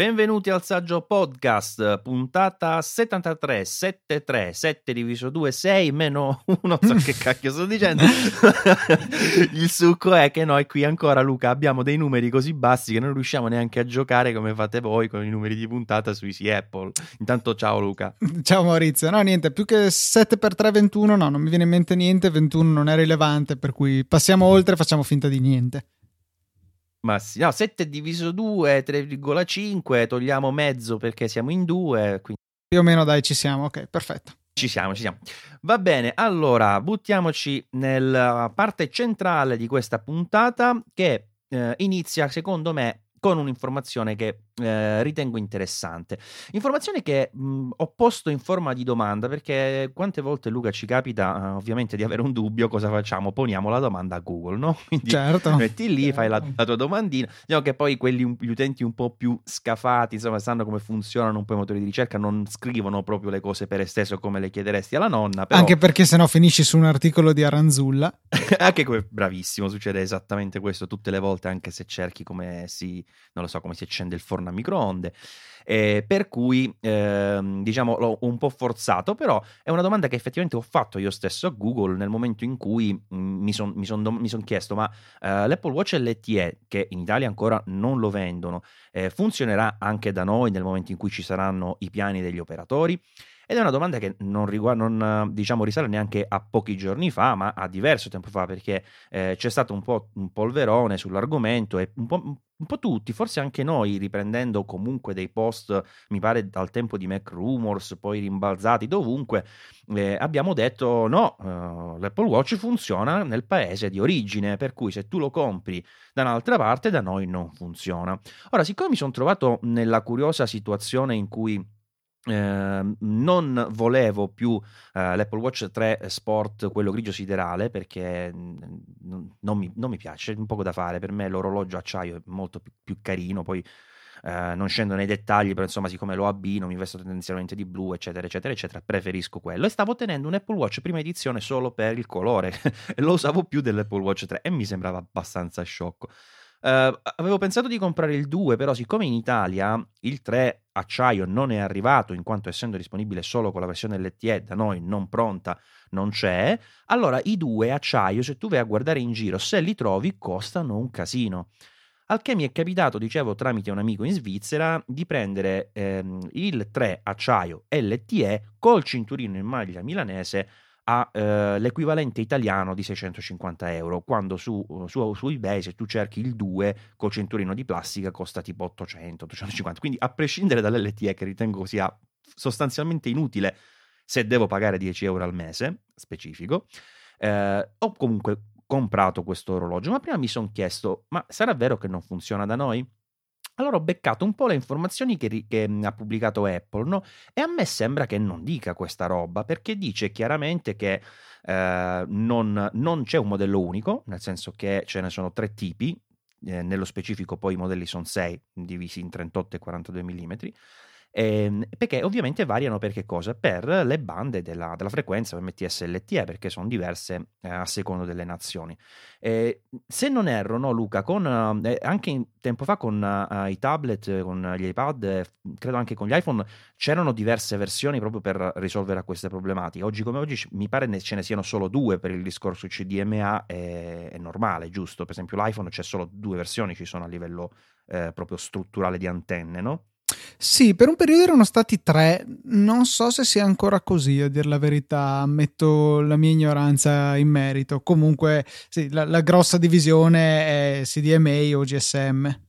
Benvenuti al Saggio Podcast, puntata 73, 73, 7 diviso 2, 6 meno 1, non so che cacchio sto dicendo. Il succo è che noi qui ancora, Luca, abbiamo dei numeri così bassi che non riusciamo neanche a giocare come fate voi con i numeri di puntata sui sì Apple. Intanto ciao Luca. Ciao Maurizio, no niente, più che 7 per 3, 21, no, non mi viene in mente niente, 21 non è rilevante, per cui passiamo oltre e facciamo finta di niente. Ma sì, no, 7 diviso 2, 3,5, togliamo mezzo perché siamo in 2. Quindi... Più o meno dai, ci siamo, ok, perfetto. Ci siamo, ci siamo. Va bene, allora buttiamoci nella parte centrale di questa puntata che eh, inizia secondo me con un'informazione che eh, ritengo interessante. Informazione che mh, ho posto in forma di domanda perché quante volte Luca ci capita uh, ovviamente di avere un dubbio, cosa facciamo? Poniamo la domanda a Google, no? Quindi certo. metti lì, fai la, la, tua domandina, diciamo che poi quelli, gli utenti un po' più scafati, insomma, sanno come funzionano un po' i motori di ricerca, non scrivono proprio le cose per esteso come le chiederesti alla nonna. Però... Anche perché sennò finisci su un articolo di Aranzulla. anche come, bravissimo, succede esattamente questo tutte le volte, anche se cerchi come si, non lo so, come si accende il forno a microonde. Eh, per cui eh, diciamo l'ho un po' forzato, però è una domanda che effettivamente ho fatto io stesso a Google nel momento in cui mh, mi sono son, son chiesto: ma eh, l'Apple Watch LTE, che in Italia ancora non lo vendono, eh, funzionerà anche da noi nel momento in cui ci saranno i piani degli operatori? Ed è una domanda che non, riguarda, non diciamo, risale neanche a pochi giorni fa, ma a diverso tempo fa, perché eh, c'è stato un po' un polverone sull'argomento e un po', un po' tutti, forse anche noi, riprendendo comunque dei post, mi pare dal tempo di Mac Rumors, poi rimbalzati dovunque, eh, abbiamo detto no, uh, l'Apple Watch funziona nel paese di origine, per cui se tu lo compri da un'altra parte, da noi non funziona. Ora, siccome mi sono trovato nella curiosa situazione in cui eh, non volevo più eh, l'Apple Watch 3 Sport, quello grigio siderale, perché n- non, mi, non, mi, piace, è un poco da fare. Per me l'orologio acciaio è molto più, più carino. Poi eh, non scendo nei dettagli, però insomma, siccome lo abbino, mi vesto tendenzialmente di blu, eccetera, eccetera, eccetera, preferisco quello. E stavo tenendo un Apple Watch prima edizione solo per il colore lo usavo più dell'Apple Watch 3 e mi sembrava abbastanza sciocco. Uh, avevo pensato di comprare il 2, però siccome in Italia il 3 acciaio non è arrivato, in quanto essendo disponibile solo con la versione LTE da noi non pronta, non c'è, allora i 2 acciaio, se tu vai a guardare in giro, se li trovi, costano un casino. Al che mi è capitato, dicevo tramite un amico in Svizzera, di prendere ehm, il 3 acciaio LTE col cinturino in maglia milanese ha eh, l'equivalente italiano di 650 euro, quando su, su, su, eBay se tu cerchi il 2 col cinturino di plastica costa tipo 800, 850, quindi a prescindere dall'LTE che ritengo sia sostanzialmente inutile se devo pagare 10 euro al mese, specifico, eh, ho comunque comprato questo orologio, ma prima mi sono chiesto, ma sarà vero che non funziona da noi? Allora ho beccato un po' le informazioni che, che ha pubblicato Apple, no? E a me sembra che non dica questa roba, perché dice chiaramente che eh, non, non, c'è un modello unico, nel senso che ce ne sono tre tipi, eh, nello specifico poi i modelli sono sei, divisi in 38 e 42 mm, eh, perché ovviamente variano per che cosa? Per le bande della, della frequenza MTS LTE, perché sono diverse eh, a secondo delle nazioni. Eh, se non erro, no, Luca, con, eh, anche tempo fa con uh, i tablet, con gli iPad, credo anche con gli iPhone, c'erano diverse versioni proprio per risolvere queste problematiche. Oggi come oggi mi pare ne, ce ne siano solo due per il discorso CDMA, è, è normale, giusto? Per esempio l'iPhone c'è solo due versioni, ci sono a livello eh, proprio strutturale di antenne, no? Sì, per un periodo erano stati tre, non so se sia ancora così, a dire la verità, ammetto la mia ignoranza in merito. Comunque, sì, la, la grossa divisione è CDMA o GSM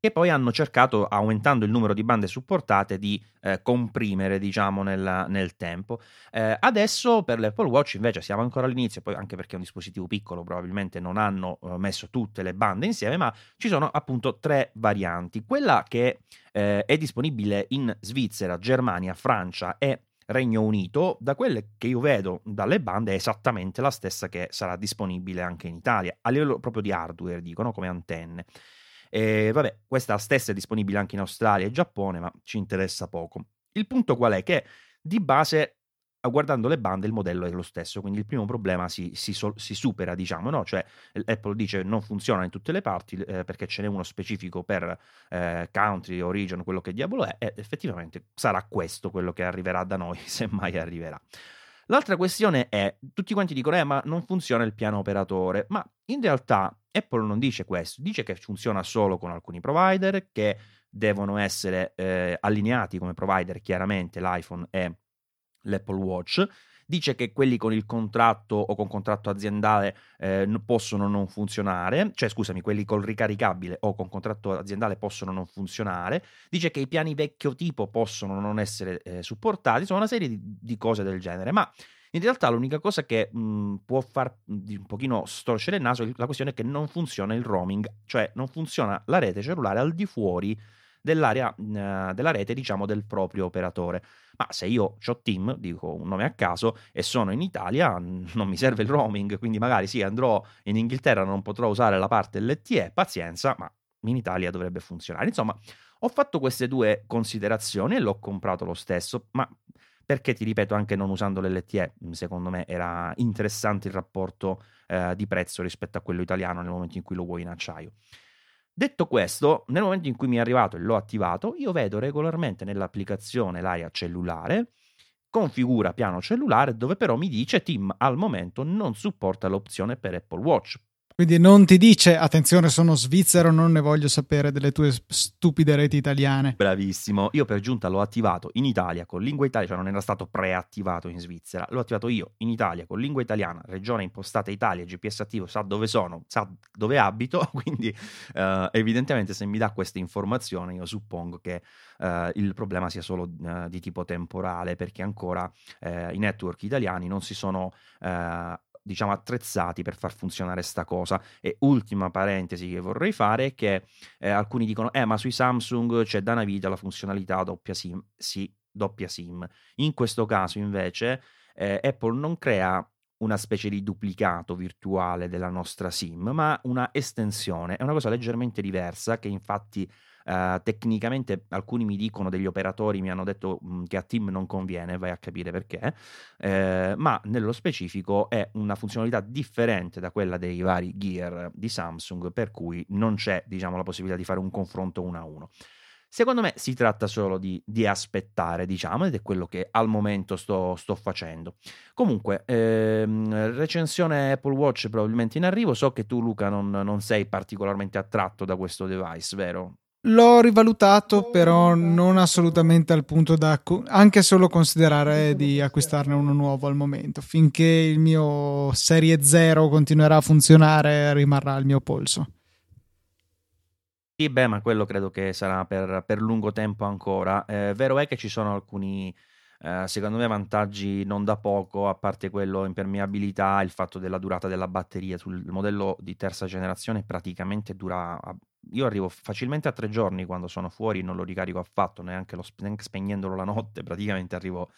e poi hanno cercato, aumentando il numero di bande supportate, di eh, comprimere, diciamo, nel, nel tempo. Eh, adesso per l'Apple Watch invece siamo ancora all'inizio, poi anche perché è un dispositivo piccolo, probabilmente non hanno eh, messo tutte le bande insieme, ma ci sono appunto tre varianti. Quella che eh, è disponibile in Svizzera, Germania, Francia e Regno Unito, da quelle che io vedo dalle bande, è esattamente la stessa che sarà disponibile anche in Italia, a livello proprio di hardware, dicono, come antenne. E vabbè, questa stessa è disponibile anche in Australia e Giappone, ma ci interessa poco. Il punto qual è? Che di base guardando le bande il modello è lo stesso, quindi il primo problema si, si, si supera, diciamo, no? Cioè Apple dice non funziona in tutte le parti eh, perché ce n'è uno specifico per eh, country, origin, quello che diavolo è, e effettivamente sarà questo quello che arriverà da noi, se mai arriverà. L'altra questione è, tutti quanti dicono, eh, ma non funziona il piano operatore, ma in realtà Apple non dice questo, dice che funziona solo con alcuni provider, che devono essere eh, allineati come provider chiaramente l'iPhone e l'Apple Watch, dice che quelli con il contratto o con contratto aziendale eh, possono non funzionare, cioè scusami, quelli col ricaricabile o con contratto aziendale possono non funzionare, dice che i piani vecchio tipo possono non essere eh, supportati, insomma una serie di, di, cose del genere, ma in realtà l'unica cosa che mh, può far mh, un pochino storcere il naso è la questione che non funziona il roaming, cioè non funziona la rete cellulare al di fuori dell'area uh, della rete, diciamo, del proprio operatore. Ma se io ho Team, dico un nome a caso, e sono in Italia, non mi serve il roaming, quindi magari sì, andrò in Inghilterra, non potrò usare la parte LTE, pazienza, ma in Italia dovrebbe funzionare. Insomma, ho fatto queste due considerazioni e l'ho comprato lo stesso, ma perché ti ripeto, anche non usando l'LTE, secondo me era interessante il rapporto eh, di prezzo rispetto a quello italiano nel momento in cui lo vuoi in acciaio. Detto questo, nel momento in cui mi è arrivato e l'ho attivato, io vedo regolarmente nell'applicazione l'area cellulare, configura piano cellulare, dove però mi dice Tim al momento non supporta l'opzione per Apple Watch. Quindi non ti dice attenzione sono svizzero, non ne voglio sapere delle tue stupide reti italiane. Bravissimo, io per giunta l'ho attivato in Italia con lingua italiana, cioè non era stato preattivato in Svizzera, l'ho attivato io in Italia con lingua italiana, regione impostata Italia, GPS attivo, sa dove sono, sa dove abito, quindi uh, evidentemente se mi dà queste informazioni io suppongo che uh, il problema sia solo uh, di tipo temporale perché ancora i network italiani non si sono diciamo attrezzati per far funzionare sta cosa e ultima parentesi che vorrei fare è che eh, alcuni dicono eh ma sui Samsung c'è da una vita la funzionalità doppia SIM sì doppia SIM in questo caso invece eh, Apple non crea una specie di duplicato virtuale della nostra SIM, ma una estensione. È una cosa leggermente diversa che infatti Uh, tecnicamente alcuni mi dicono, degli operatori mi hanno detto mm, che a Team non conviene, vai a capire perché, eh, ma nello specifico è una funzionalità differente da quella dei vari gear di Samsung, per cui non c'è diciamo, la possibilità di fare un confronto uno a uno. Secondo me si tratta solo di, di, aspettare, diciamo, ed è quello che al momento sto, sto facendo. Comunque, ehm, recensione Apple Watch probabilmente in arrivo. So che tu, Luca, non, non sei particolarmente attratto da questo device, vero? L'ho rivalutato, però non assolutamente al punto da anche solo considerare di acquistarne uno nuovo al momento. Finché il mio Serie 0 continuerà a funzionare, rimarrà il mio polso. Sì, beh, ma quello credo che sarà per, per lungo tempo ancora. Eh, vero è che ci sono alcuni, eh, secondo me, vantaggi non da poco, a parte quello impermeabilità, il fatto della durata della batteria. Sul modello di terza generazione praticamente dura io arrivo facilmente a tre giorni quando sono fuori, non lo ricarico affatto, neanche, lo, neanche spegnendolo la notte, praticamente arrivo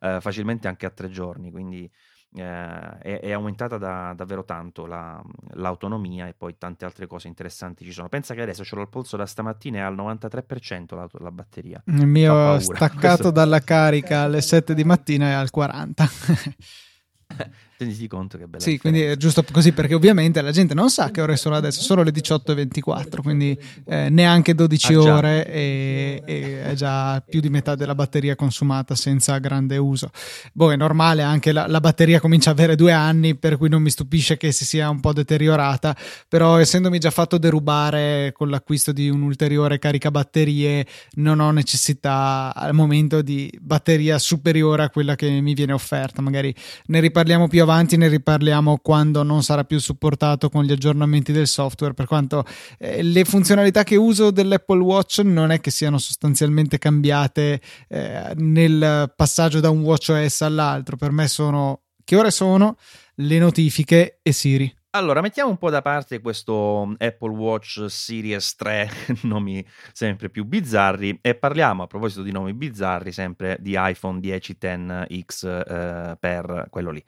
eh, facilmente anche a tre giorni, quindi eh, è, è, aumentata da, davvero tanto la, l'autonomia e poi tante altre cose interessanti ci sono. Pensa che adesso ce l'ho al polso da stamattina e al 93% la, la batteria. Il mio staccato Questo... dalla carica alle 7 di mattina è al 40%. Tenditi conto che bella Sì, quindi è giusto così perché ovviamente la gente non sa che ore sono adesso, sono le 18.24, quindi eh, neanche 12 ah, ore e, e, è già più di metà della batteria consumata senza grande uso. Boh, è normale, anche la, la batteria comincia a avere due anni, per cui non mi stupisce che si sia un po' deteriorata, però essendomi già fatto derubare con l'acquisto di un ulteriore caricabatterie, non ho necessità al momento di batteria superiore a quella che mi viene offerta. Magari ne riparliamo più avanti ne riparliamo quando non sarà più supportato con gli aggiornamenti del software, per quanto eh, le funzionalità che uso dell'Apple Watch non è che siano sostanzialmente cambiate eh, nel passaggio da un WatchOS all'altro, per me sono che ore sono le notifiche e Siri. Allora, mettiamo un po' da parte questo mm, Apple Watch Series 3, nomi sempre più bizzarri, e parliamo, a proposito di nomi bizzarri, sempre di iPhone 10 10X eh, per quello lì.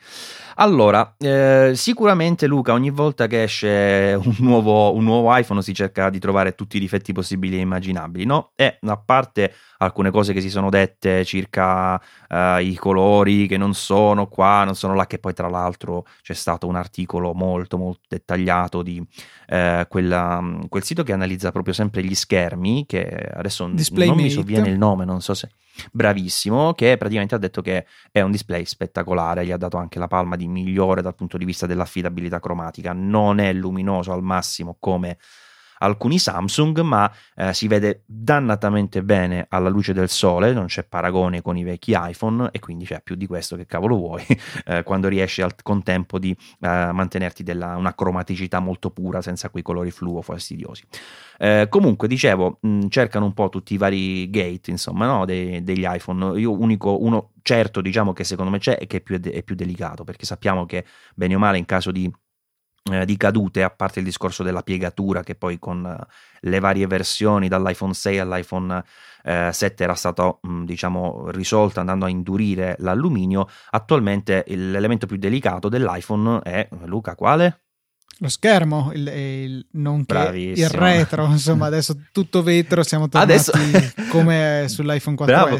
Allora, eh, sicuramente Luca, ogni volta che esce un nuovo, un nuovo iPhone si cerca di trovare tutti i difetti possibili e immaginabili, no? E a parte alcune cose che si sono dette circa uh, i colori che non sono qua, non sono là, che poi tra l'altro c'è stato un articolo molto molto dettagliato di uh, quella, quel sito che analizza proprio sempre gli schermi, che adesso Display non Mate. mi sovviene il nome, non so se... Bravissimo, che praticamente ha detto che è un display spettacolare, gli ha dato anche la palma di migliore dal punto di vista dell'affidabilità cromatica, non è luminoso al massimo come alcuni Samsung, ma eh, si vede dannatamente bene alla luce del sole, non c'è paragone con i vecchi iPhone e quindi c'è più di questo che cavolo vuoi eh, quando riesci al contempo di eh, mantenerti della, una cromaticità molto pura senza quei colori fluo fastidiosi. Eh, comunque, dicevo, mh, cercano un po' tutti i vari gate, insomma, no? De- degli iPhone. Io unico, uno certo, diciamo che secondo me c'è e che è più, è più delicato, perché sappiamo che bene o male in caso di eh, di cadute, a parte il discorso della piegatura che poi con uh, le varie versioni dall'iPhone 6 all'iPhone uh, 7 era stato mh, diciamo risolto andando a indurire l'alluminio, attualmente l'elemento più delicato dell'iPhone è Luca quale? Lo schermo, il, il, nonché il retro, insomma adesso tutto vetro, siamo tornati adesso... come sull'iPhone 4S. Bravo.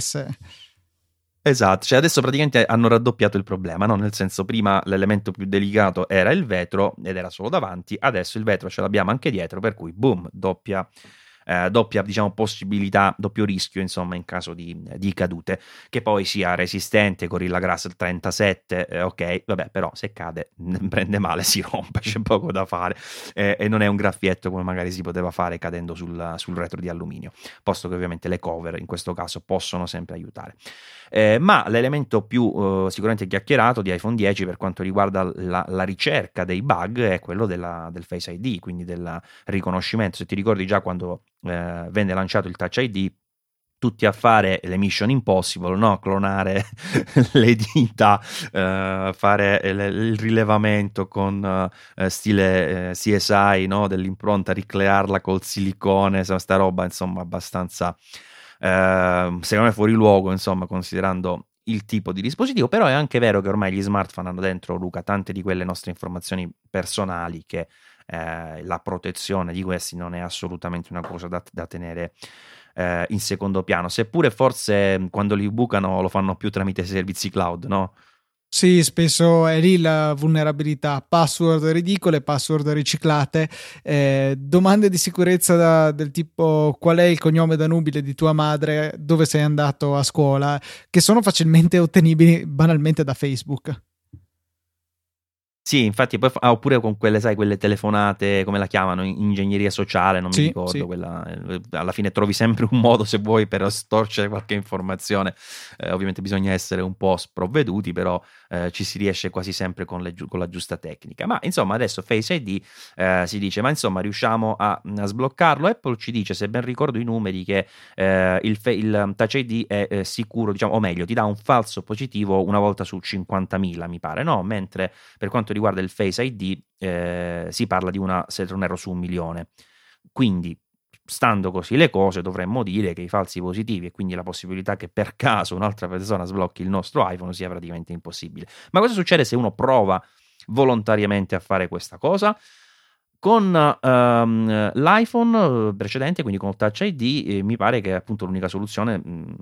Esatto, cioè adesso praticamente hanno raddoppiato il problema, no? nel senso prima l'elemento più delicato era il vetro ed era solo davanti, adesso il vetro ce l'abbiamo anche dietro, per cui boom, doppia eh, doppia diciamo, possibilità, doppio rischio insomma in caso di, di, cadute, che poi sia resistente Gorilla Glass 37, eh, ok, vabbè però se cade prende male, si rompe, c'è poco da fare eh, e non è un graffietto come magari si poteva fare cadendo sul, sul, retro di alluminio, posto che ovviamente le cover in questo caso possono sempre aiutare. Eh, ma l'elemento più eh, sicuramente chiacchierato di iPhone 10 per quanto riguarda la, la ricerca dei bug è quello della, del Face ID, quindi del riconoscimento. Se ti ricordi già quando eh, venne lanciato il Touch ID, tutti a fare le mission impossible, no? clonare le dita, eh, fare il, il, rilevamento con eh, stile eh, CSI no? dell'impronta, ricrearla col silicone, sta roba insomma abbastanza, eh, secondo me fuori luogo, insomma, considerando il tipo di dispositivo, però è anche vero che ormai gli smartphone hanno dentro, Luca, tante di quelle nostre informazioni personali che eh, la protezione di questi non è assolutamente una cosa da, da tenere eh, in secondo piano, seppure forse quando li bucano lo fanno più tramite servizi cloud, no? Sì, spesso è lì la vulnerabilità, password ridicole, password riciclate, eh, domande di sicurezza da, del tipo qual è il cognome da nubile di tua madre, dove sei andato a scuola, che sono facilmente ottenibili banalmente da Facebook. Sì, infatti, poi, ah, oppure con quelle, sai, quelle telefonate, come la chiamano, ingegneria sociale, non sì, mi ricordo, sì. quella, eh, alla fine trovi sempre un modo, se vuoi, per storcere qualche informazione. Eh, ovviamente bisogna essere un po' sprovveduti, però eh, ci si riesce quasi sempre con, le, con, la giusta tecnica. Ma insomma, adesso Face ID eh, si dice, ma insomma, riusciamo a, a, sbloccarlo? Apple ci dice, se ben ricordo i numeri, che eh, il, il, Touch ID è eh, sicuro, diciamo, o meglio, ti dà un falso positivo una volta su 50.000, mi pare, no? Mentre per quanto riguarda il Face ID eh, si parla di una, se non su un milione. Quindi stando così le cose, dovremmo dire che i falsi positivi e quindi la possibilità che per caso un'altra persona sblocchi il nostro iPhone sia praticamente impossibile. Ma cosa succede se uno prova volontariamente a fare questa cosa? Con um, l'iPhone precedente, quindi con Touch ID, eh, mi pare che appunto l'unica soluzione mh,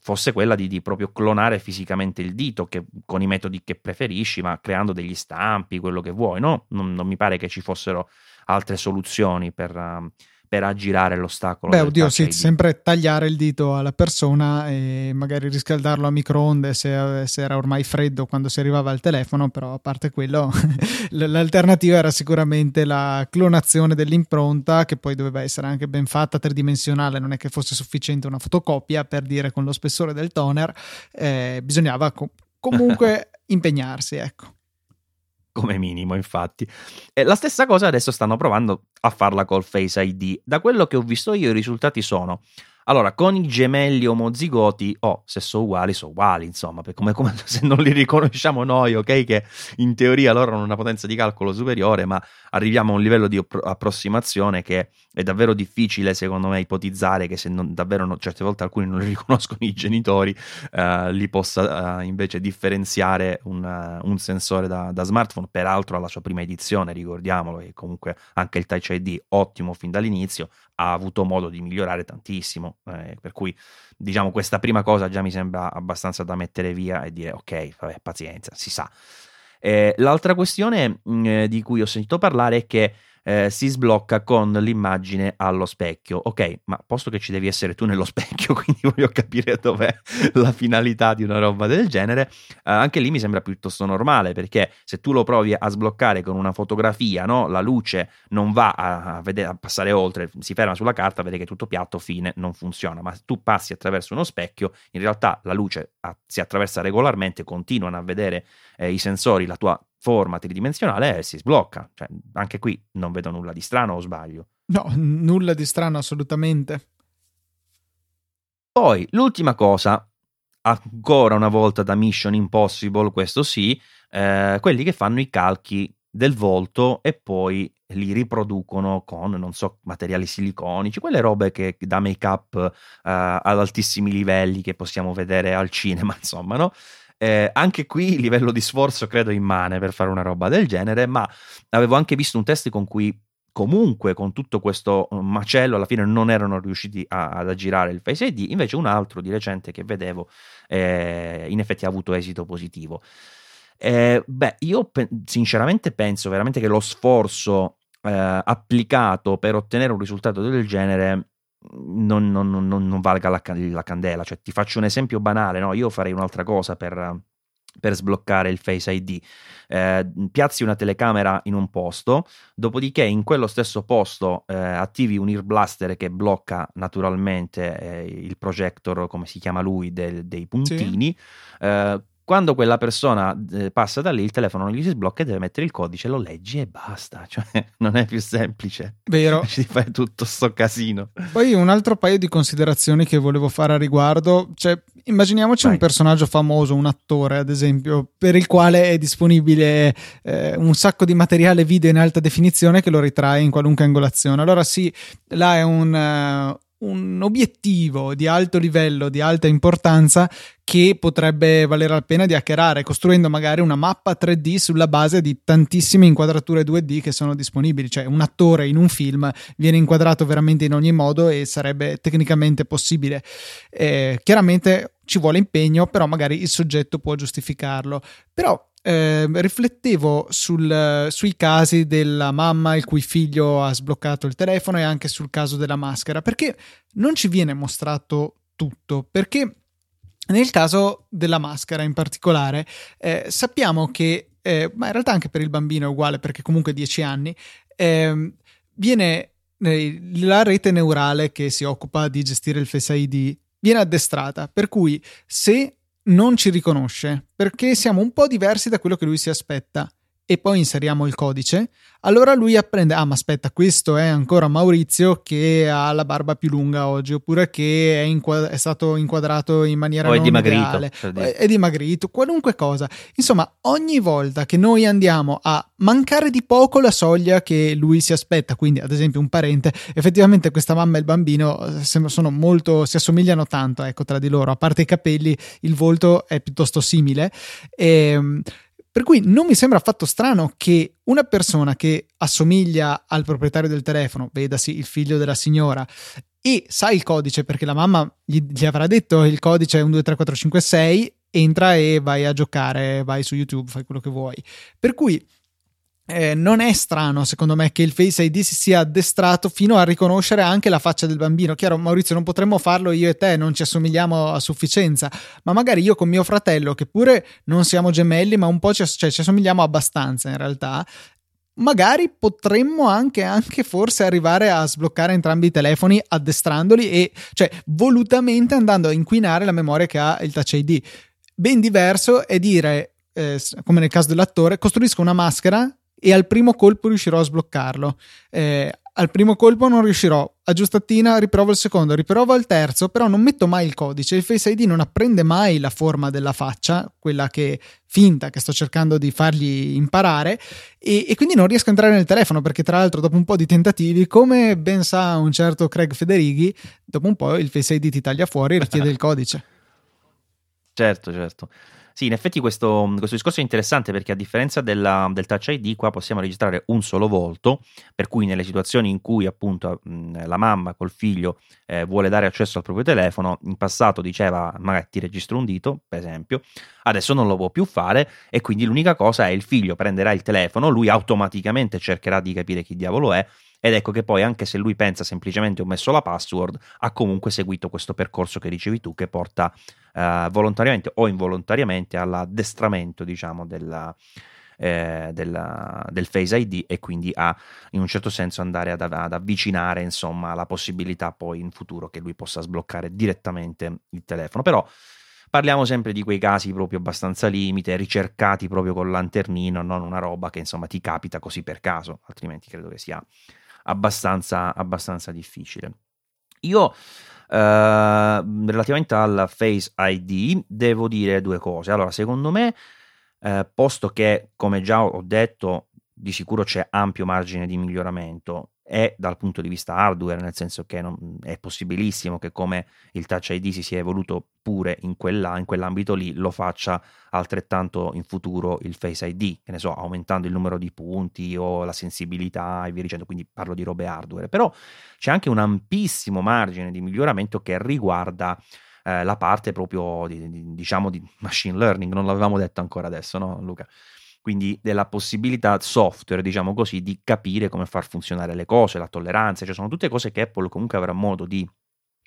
fosse quella di, di, proprio clonare fisicamente il dito che, con i metodi che preferisci, ma creando degli stampi, quello che vuoi, no? Non, non mi pare che ci fossero altre soluzioni per, uh, per aggirare l'ostacolo. Beh, oddio, sì, ID. sempre tagliare il dito alla persona e magari riscaldarlo a microonde se, se, era ormai freddo quando si arrivava al telefono, però a parte quello, l'alternativa era sicuramente la clonazione dell'impronta, che poi doveva essere anche ben fatta, tridimensionale, non è che fosse sufficiente una fotocopia per dire con lo spessore del toner, eh, bisognava co- comunque impegnarsi, ecco come minimo, infatti. E la stessa cosa adesso stanno provando a farla col Face ID. Da quello che ho visto io, i risultati sono Allora, con i gemelli omozigoti, oh, se sono uguali, sono uguali, insomma, come, come se non li riconosciamo noi, ok? Che in teoria loro hanno una potenza di calcolo superiore, ma arriviamo a un livello di approssimazione che è davvero difficile, secondo me, ipotizzare che se non, davvero no, certe volte alcuni non li riconoscono i genitori, uh, li possa uh, invece differenziare un, uh, un sensore da, da, smartphone, peraltro alla sua prima edizione, ricordiamolo, e comunque anche il Touch ID, ottimo fin dall'inizio, ha avuto modo di migliorare tantissimo eh, per cui diciamo questa prima cosa già mi sembra abbastanza da mettere via e dire ok, vabbè, pazienza, si sa. Eh, l'altra questione mh, mm, eh, di cui ho sentito parlare è che eh, si sblocca con l'immagine allo specchio. Ok, ma posto che ci devi essere tu nello specchio, quindi voglio capire dov'è la finalità di una roba del genere, eh, anche lì mi sembra piuttosto normale perché se tu lo provi a sbloccare con una fotografia, no? la luce non va a, vedere, a passare oltre, si ferma sulla carta, vede che è tutto piatto, fine, non funziona, ma tu passi attraverso uno specchio, in realtà la luce a, si attraversa regolarmente, continuano a vedere eh, i sensori la tua forma tridimensionale e si sblocca. Cioè, anche qui non vedo nulla di strano o sbaglio. No, nulla di strano assolutamente. Poi, l'ultima cosa, ancora una volta da Mission Impossible, questo sì, eh, quelli che fanno i calchi del volto e poi li riproducono con, non so, materiali siliconici, quelle robe che da make up uh, ad altissimi livelli che possiamo vedere al cinema, insomma, no? Eh, anche qui livello di sforzo credo immane per fare una roba del genere, ma avevo anche visto un test con cui comunque con tutto questo uh, macello alla fine non erano riusciti a, ad aggirare il Face ID, invece un altro di recente che vedevo eh, in effetti ha avuto esito positivo. Eh, beh, io pe- sinceramente penso veramente che lo sforzo eh, applicato per ottenere un risultato del genere non, non, non, non valga la, la, candela. Cioè, ti faccio un esempio banale, no? Io farei un'altra cosa per, per sbloccare il Face ID. Eh, piazzi una telecamera in un posto, dopodiché in quello stesso posto eh, attivi un ear blaster che blocca naturalmente eh, il projector, come si chiama lui, del, dei puntini. Sì. Quando quella persona eh, passa da lì, il telefono non gli si sblocca e deve mettere il codice, lo leggi e basta. Cioè, non è più semplice. Vero. Ci fai tutto sto casino. Poi un altro paio di considerazioni che volevo fare a riguardo. Cioè, immaginiamoci Vai. un personaggio famoso, un attore, ad esempio, per il quale è disponibile eh, un sacco di materiale video in alta definizione che lo ritrae in qualunque angolazione. Allora sì, là è un... Uh, un obiettivo di alto livello, di alta importanza che potrebbe valere la pena di hackerare, costruendo magari una mappa 3D sulla base di tantissime inquadrature 2D che sono disponibili. Cioè, un attore in un film viene inquadrato veramente in ogni modo e sarebbe tecnicamente possibile. Eh, chiaramente ci vuole impegno, però magari il soggetto può giustificarlo. Però eh, riflettevo sul, sui casi della mamma il cui figlio ha sbloccato il telefono e anche sul caso della maschera, perché non ci viene mostrato tutto, perché nel caso della maschera in particolare eh, sappiamo che, eh, ma in realtà anche per il bambino è uguale perché comunque 10 anni, ehm, viene eh, la rete neurale che si occupa di gestire il Face ID viene addestrata, per cui se non ci riconosce perché siamo un po' diversi da quello che lui si aspetta e poi inseriamo il codice, allora lui apprende, ah ma aspetta, questo è ancora Maurizio che ha la barba più lunga oggi, oppure che è, inquad- è stato inquadrato in maniera o è dimagrito, reale, è, è dimagrito, qualunque cosa. Insomma, ogni volta che noi andiamo a mancare di poco la soglia che lui si aspetta, quindi ad esempio un parente, effettivamente questa mamma e il bambino eh, sono molto, si assomigliano tanto, ecco, tra di loro, a parte i capelli, il volto è piuttosto simile. E, ehm, per cui non mi sembra affatto strano che una persona che assomiglia al proprietario del telefono, vedasi il figlio della signora, e sa il codice perché la mamma gli, gli avrà detto il codice è 1, 2, 3, 4, 5, 6, entra e vai a giocare, vai su YouTube, fai quello che vuoi. Per cui eh, non è strano, secondo me, che il Face ID si sia addestrato fino a riconoscere anche la faccia del bambino. Chiaro, Maurizio, non potremmo farlo io e te, non ci assomigliamo a sufficienza, ma magari io con mio fratello, che pure non siamo gemelli, ma un po' ci, cioè, ci assomigliamo abbastanza in realtà, magari potremmo anche, anche, forse arrivare a sbloccare entrambi i telefoni addestrandoli e cioè volutamente andando a inquinare la memoria che ha il Touch ID. Ben diverso è dire, eh, come nel caso dell'attore, costruisco una maschera e al primo colpo riuscirò a sbloccarlo. Eh, al primo colpo non riuscirò, aggiustatina riprovo il secondo, riprovo il terzo, però non metto mai il codice, il Face ID non apprende mai la forma della faccia, quella che finta che sto cercando di fargli imparare e, e, quindi non riesco a entrare nel telefono perché tra l'altro dopo un po' di tentativi, come ben sa un certo Craig Federighi, dopo un po' il Face ID ti taglia fuori e richiede il codice. Certo, certo. Sì, in effetti questo, questo, discorso è interessante perché a differenza della, del Touch ID qua possiamo registrare un solo volto, per cui nelle situazioni in cui appunto la mamma col figlio eh, vuole dare accesso al proprio telefono, in passato diceva magari ti registro un dito, per esempio, adesso non lo può più fare e quindi l'unica cosa è il figlio prenderà il telefono, lui automaticamente cercherà di capire chi diavolo è ed ecco che poi, anche se lui pensa semplicemente ho messo la password, ha comunque seguito questo percorso che dicevi tu, che porta eh, volontariamente o involontariamente all'addestramento, diciamo, della, eh, della, del Face ID e quindi a in un certo senso andare ad, ad, avvicinare insomma la possibilità poi in futuro che lui possa sbloccare direttamente il telefono. Però parliamo sempre di quei casi proprio abbastanza limite, ricercati proprio con lanternino, non una roba che insomma ti capita così per caso, altrimenti credo che sia abbastanza, abbastanza difficile. Io Uh, relativamente al Face ID, devo dire due cose. Allora, secondo me, uh, posto che, come già ho detto, di sicuro c'è ampio margine di miglioramento, e dal punto di vista hardware, nel senso che non, è possibilissimo che come il Touch ID si sia evoluto pure in, quella, in quell'ambito lì, lo faccia altrettanto in futuro il Face ID, che ne so, aumentando il numero di punti o la sensibilità e via dicendo, quindi parlo di robe hardware, però c'è anche un ampissimo margine di miglioramento che riguarda eh, la parte proprio di, di, diciamo di machine learning, non l'avevamo detto ancora adesso, no Luca? Quindi della possibilità software, diciamo così, di capire come far funzionare le cose, la tolleranza, cioè sono tutte cose che Apple comunque avrà modo di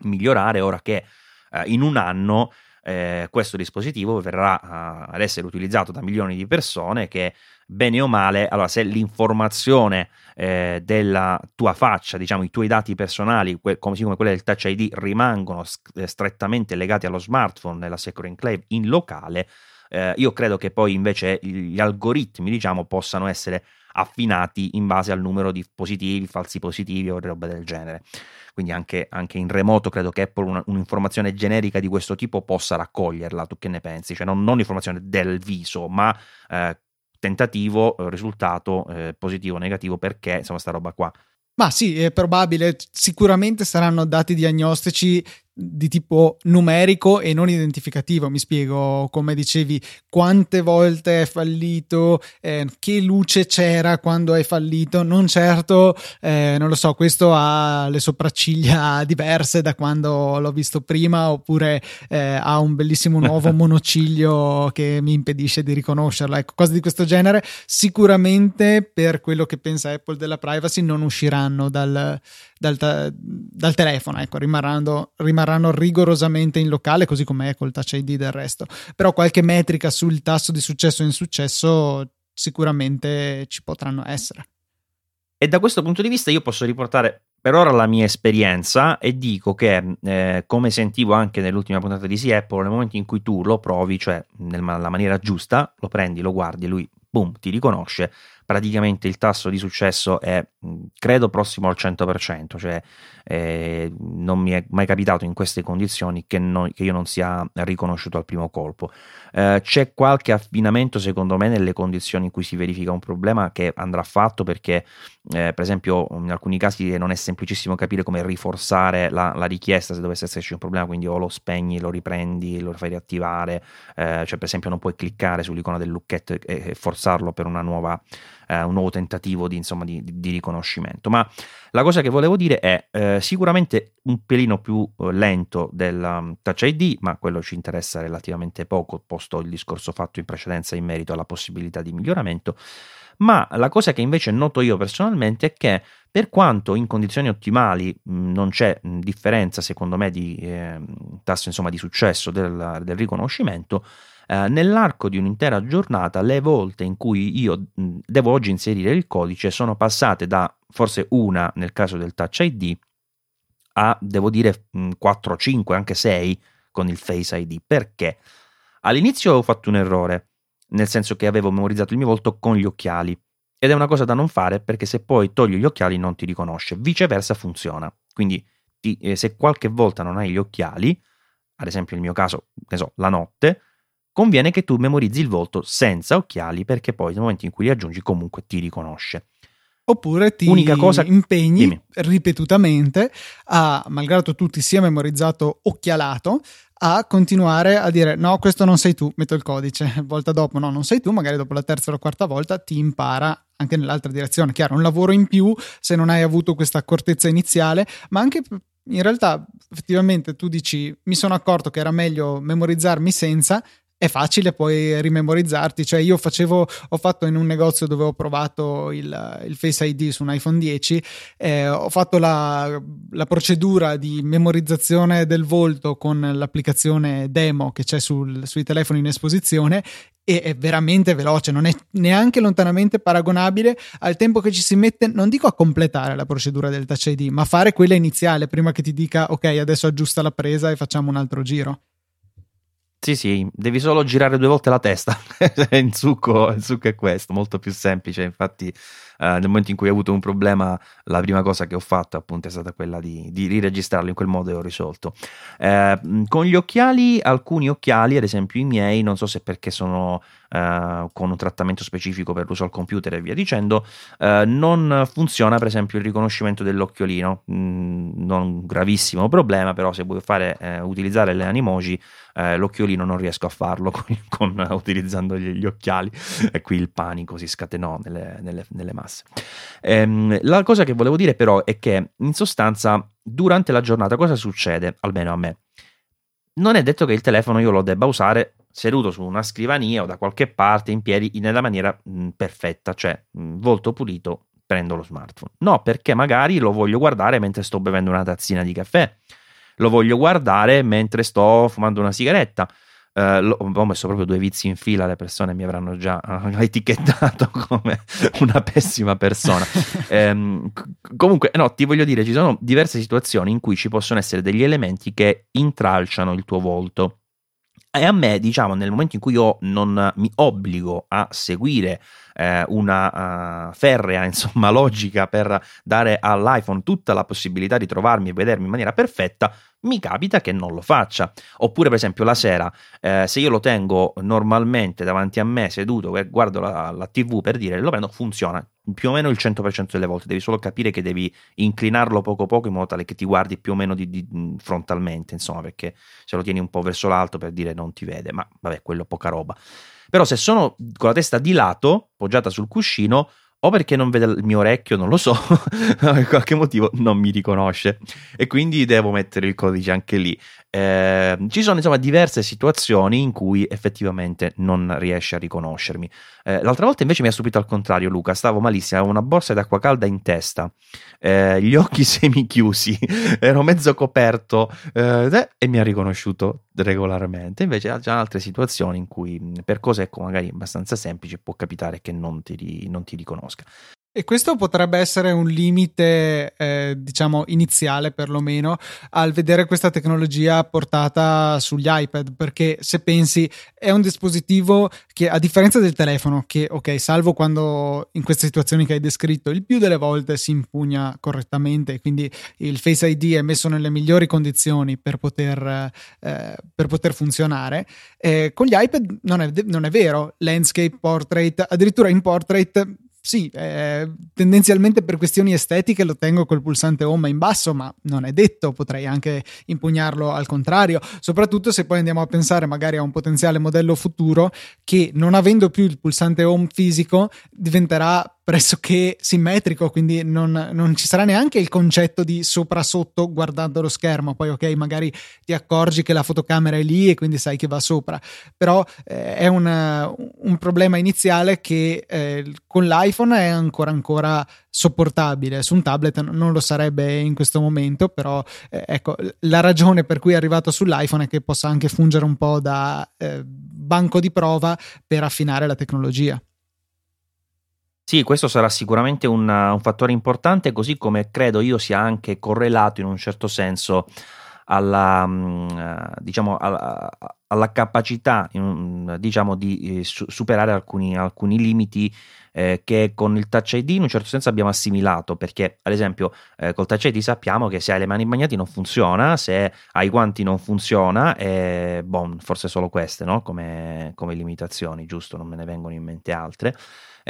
migliorare ora che eh, in un anno eh, questo dispositivo verrà uh, ad essere utilizzato da milioni di persone che bene o male, allora se l'informazione eh, della tua faccia, diciamo i tuoi dati personali, que- come, come quelle del Touch ID, rimangono eh, strettamente legati allo smartphone nella Secure Enclave in locale, eh, io credo che poi invece gli algoritmi, diciamo, possano essere affinati in base al numero di positivi, falsi positivi o roba del genere. Quindi anche, anche in remoto credo che Apple una, un'informazione generica di questo tipo possa raccoglierla. Tu che ne pensi? Cioè non, non informazione del viso, ma eh, tentativo, risultato eh, positivo o negativo perché insomma sta roba qua. Ma sì, è probabile, sicuramente saranno dati diagnostici di tipo numerico e non identificativo. Mi spiego, come dicevi, quante volte è fallito, eh, che luce c'era quando è fallito. Non certo, eh, non lo so, questo ha le sopracciglia diverse da quando l'ho visto prima, oppure eh, ha un bellissimo nuovo monociglio che mi impedisce di riconoscerla. Ecco, cose di questo genere. Sicuramente per quello che pensa Apple della privacy non usciranno dal dal, dal telefono, ecco, rimarranno, rimarranno, rigorosamente in locale, così come è col Touch ID del resto. Però qualche metrica sul tasso di successo e insuccesso sicuramente ci potranno essere. E da questo punto di vista io posso riportare per ora la mia esperienza e dico che, eh, come sentivo anche nell'ultima puntata di Sì Apple, nel momento in cui tu lo provi, cioè nella maniera giusta, lo prendi, lo guardi, lui boom, ti riconosce, praticamente il tasso di successo è credo prossimo al 100%, cioè eh, non mi è mai capitato in queste condizioni che, non, che io non sia riconosciuto al primo colpo. Eh, c'è qualche affinamento secondo me nelle condizioni in cui si verifica un problema che andrà fatto perché eh, per esempio in alcuni casi non è semplicissimo capire come rinforzare la, la, richiesta se dovesse esserci un problema, quindi o lo spegni, lo riprendi, lo fai riattivare, eh, cioè per esempio non puoi cliccare sull'icona del lucchetto e, e forzarlo per una nuova eh, un nuovo tentativo di, insomma, di, di, riconoscimento. Ma la cosa che volevo dire è eh, sicuramente un pelino più eh, lento del um, Touch ID, ma quello ci interessa relativamente poco, posto il discorso fatto in precedenza in merito alla possibilità di miglioramento. Ma la cosa che invece noto io personalmente è che per quanto in condizioni ottimali mh, non c'è mh, differenza, secondo me, di eh, tasso insomma, di successo del, del riconoscimento, eh, nell'arco di un'intera giornata le volte in cui io devo oggi inserire il codice sono passate da forse una nel caso del Touch ID a devo dire mh, 4, 5, anche 6 con il Face ID. Perché? All'inizio ho fatto un errore, nel senso che avevo memorizzato il mio volto con gli occhiali ed è una cosa da non fare perché se poi togli gli occhiali non ti riconosce, viceversa funziona. Quindi ti, eh, se qualche volta non hai gli occhiali, ad esempio nel mio caso, ne so, la notte, conviene che tu memorizzi il volto senza occhiali perché poi nel momento in cui li aggiungi comunque ti riconosce. Oppure ti Unica cosa... impegni Dimmi. ripetutamente a, malgrado tu ti sia memorizzato occhialato, a continuare a dire no, questo non sei tu, metto il codice, volta dopo no, non sei tu, magari dopo la terza o la quarta volta ti impara anche nell'altra direzione. Chiaro, un lavoro in più se non hai avuto questa accortezza iniziale, ma anche in realtà effettivamente tu dici mi sono accorto che era meglio memorizzarmi senza è facile poi rimemorizzarti. Cioè, io facevo, ho fatto in un negozio dove ho provato il, il Face ID su un iPhone 10, eh, ho fatto la, la, procedura di memorizzazione del volto con l'applicazione demo che c'è sul, sui telefoni in esposizione e è veramente veloce, non è neanche lontanamente paragonabile al tempo che ci si mette, non dico a completare la procedura del Touch ID, ma a fare quella iniziale prima che ti dica ok, adesso aggiusta la presa e facciamo un altro giro. Sì, sì, devi solo girare due volte la testa. il, succo, il succo è questo, molto più semplice. Infatti, eh, nel momento in cui ho avuto un problema, la prima cosa che ho fatto appunto è stata quella di, di riregistrarlo in quel modo e ho risolto. Eh, con gli occhiali, alcuni occhiali, ad esempio i miei, non so se perché sono eh, con un trattamento specifico per l'uso al computer e via dicendo, eh, non funziona per esempio il riconoscimento dell'occhiolino. Mm, non gravissimo problema, però se vuoi fare, eh, utilizzare le animoji eh, l'occhiolino non riesco a farlo con, con, utilizzando gli, gli, occhiali e qui il panico si scatenò nelle, nelle, nelle masse. Ehm, la cosa che volevo dire però è che in sostanza durante la giornata cosa succede, almeno a me? Non è detto che il telefono io lo debba usare seduto su una scrivania o da qualche parte in piedi nella maniera mh, perfetta, cioè mh, volto pulito, prendo lo smartphone. No, perché magari lo voglio guardare mentre sto bevendo una tazzina di caffè lo voglio guardare mentre sto fumando una sigaretta. Uh, lo, ho messo proprio due vizi in fila, le persone mi avranno già uh, etichettato come una pessima persona. um, comunque, no, ti voglio dire, ci sono diverse situazioni in cui ci possono essere degli elementi che intralciano il tuo volto. E a me, diciamo, nel momento in cui io non mi obbligo a seguire eh, una uh, ferrea, insomma, logica per dare all'iPhone tutta la possibilità di trovarmi e vedermi in maniera perfetta, mi capita che non lo faccia. Oppure, per esempio, la sera, eh, se io lo tengo normalmente davanti a me seduto e guardo la, la, TV per dire lo prendo, funziona più o meno il 100% delle volte. Devi solo capire che devi inclinarlo poco poco in modo tale che ti guardi più o meno di, di, frontalmente, insomma, perché se lo tieni un po' verso l'alto per dire non ti vede, ma vabbè, quello poca roba. Però se sono con la testa di lato, poggiata sul cuscino, o perché non vede il mio orecchio, non lo so, per qualche motivo non mi riconosce e quindi devo mettere il codice anche lì. Eh, ci sono insomma diverse situazioni in cui effettivamente non riesce a riconoscermi. Eh, l'altra volta invece mi ha stupito al contrario, Luca. Stavo malissimo, avevo una borsa d'acqua calda in testa, eh, gli occhi semichiusi, ero mezzo coperto eh, e mi ha riconosciuto regolarmente. Invece ha già altre situazioni in cui per cose ecco, magari abbastanza semplici può capitare che non ti, non ti riconosca. E questo potrebbe essere un limite, eh, diciamo, iniziale perlomeno, al vedere questa tecnologia portata sugli iPad, perché se pensi è un dispositivo che, a differenza del telefono, che, ok, salvo quando in queste situazioni che hai descritto, il più delle volte si impugna correttamente, quindi il Face ID è messo nelle migliori condizioni per poter, eh, per poter funzionare, eh, con gli iPad non è, non è vero, landscape, portrait, addirittura in portrait sì, eh, tendenzialmente per questioni estetiche lo tengo col pulsante home in basso, ma non è detto, potrei anche impugnarlo al contrario, soprattutto se poi andiamo a pensare magari a un potenziale modello futuro che non avendo più il pulsante home fisico diventerà pressoché simmetrico, quindi non, non, ci sarà neanche il concetto di sopra-sotto guardando lo schermo. Poi, ok, magari ti accorgi che la fotocamera è lì e quindi sai che va sopra, però eh, è una, un problema iniziale che eh, con l'iPhone è ancora ancora sopportabile. Su un tablet non lo sarebbe in questo momento, però eh, ecco, la ragione per cui è arrivato sull'iPhone è che possa anche fungere un po' da eh, banco di prova per affinare la tecnologia. Sì, questo sarà sicuramente un, un fattore importante, così come credo io sia anche correlato in un certo senso alla, mm, diciamo, alla, alla capacità diciamo, di eh, superare alcuni, alcuni limiti eh, che con il Touch ID in un certo senso abbiamo assimilato, perché ad esempio eh, col Touch ID sappiamo che se hai le mani bagnate non funziona, se hai i guanti non funziona, e boh, forse solo queste no? come, come limitazioni, giusto? Non me ne vengono in mente altre.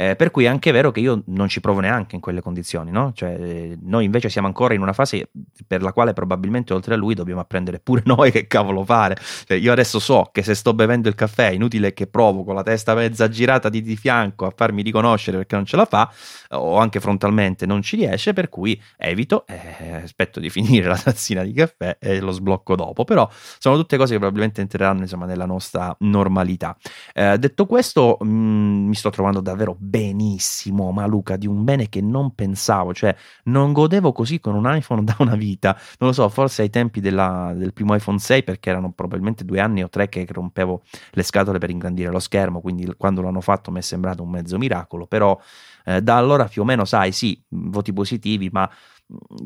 Eh, per cui è anche vero che io non ci provo neanche in quelle condizioni, no? Cioè, noi invece siamo ancora in una fase per la quale probabilmente oltre a lui dobbiamo apprendere pure noi che cavolo fare. Cioè, io adesso so che se sto bevendo il caffè è inutile che provo con la testa mezza girata di, di fianco a farmi riconoscere perché non ce la fa, o anche frontalmente non ci riesce, per cui evito, eh, aspetto di finire la tazzina di caffè e lo sblocco dopo. Però sono tutte cose che probabilmente entreranno insomma, nella nostra normalità. Eh, detto questo, mh, mm, mi sto trovando davvero benissimo, ma Luca, di un bene che non pensavo, cioè non godevo così con un iPhone da una vita, non lo so, forse ai tempi della, del primo iPhone 6 perché erano probabilmente due anni o tre che rompevo le scatole per ingrandire lo schermo, quindi quando l'hanno fatto mi è sembrato un mezzo miracolo, però eh, da allora più o meno, sai, sì, voti positivi, ma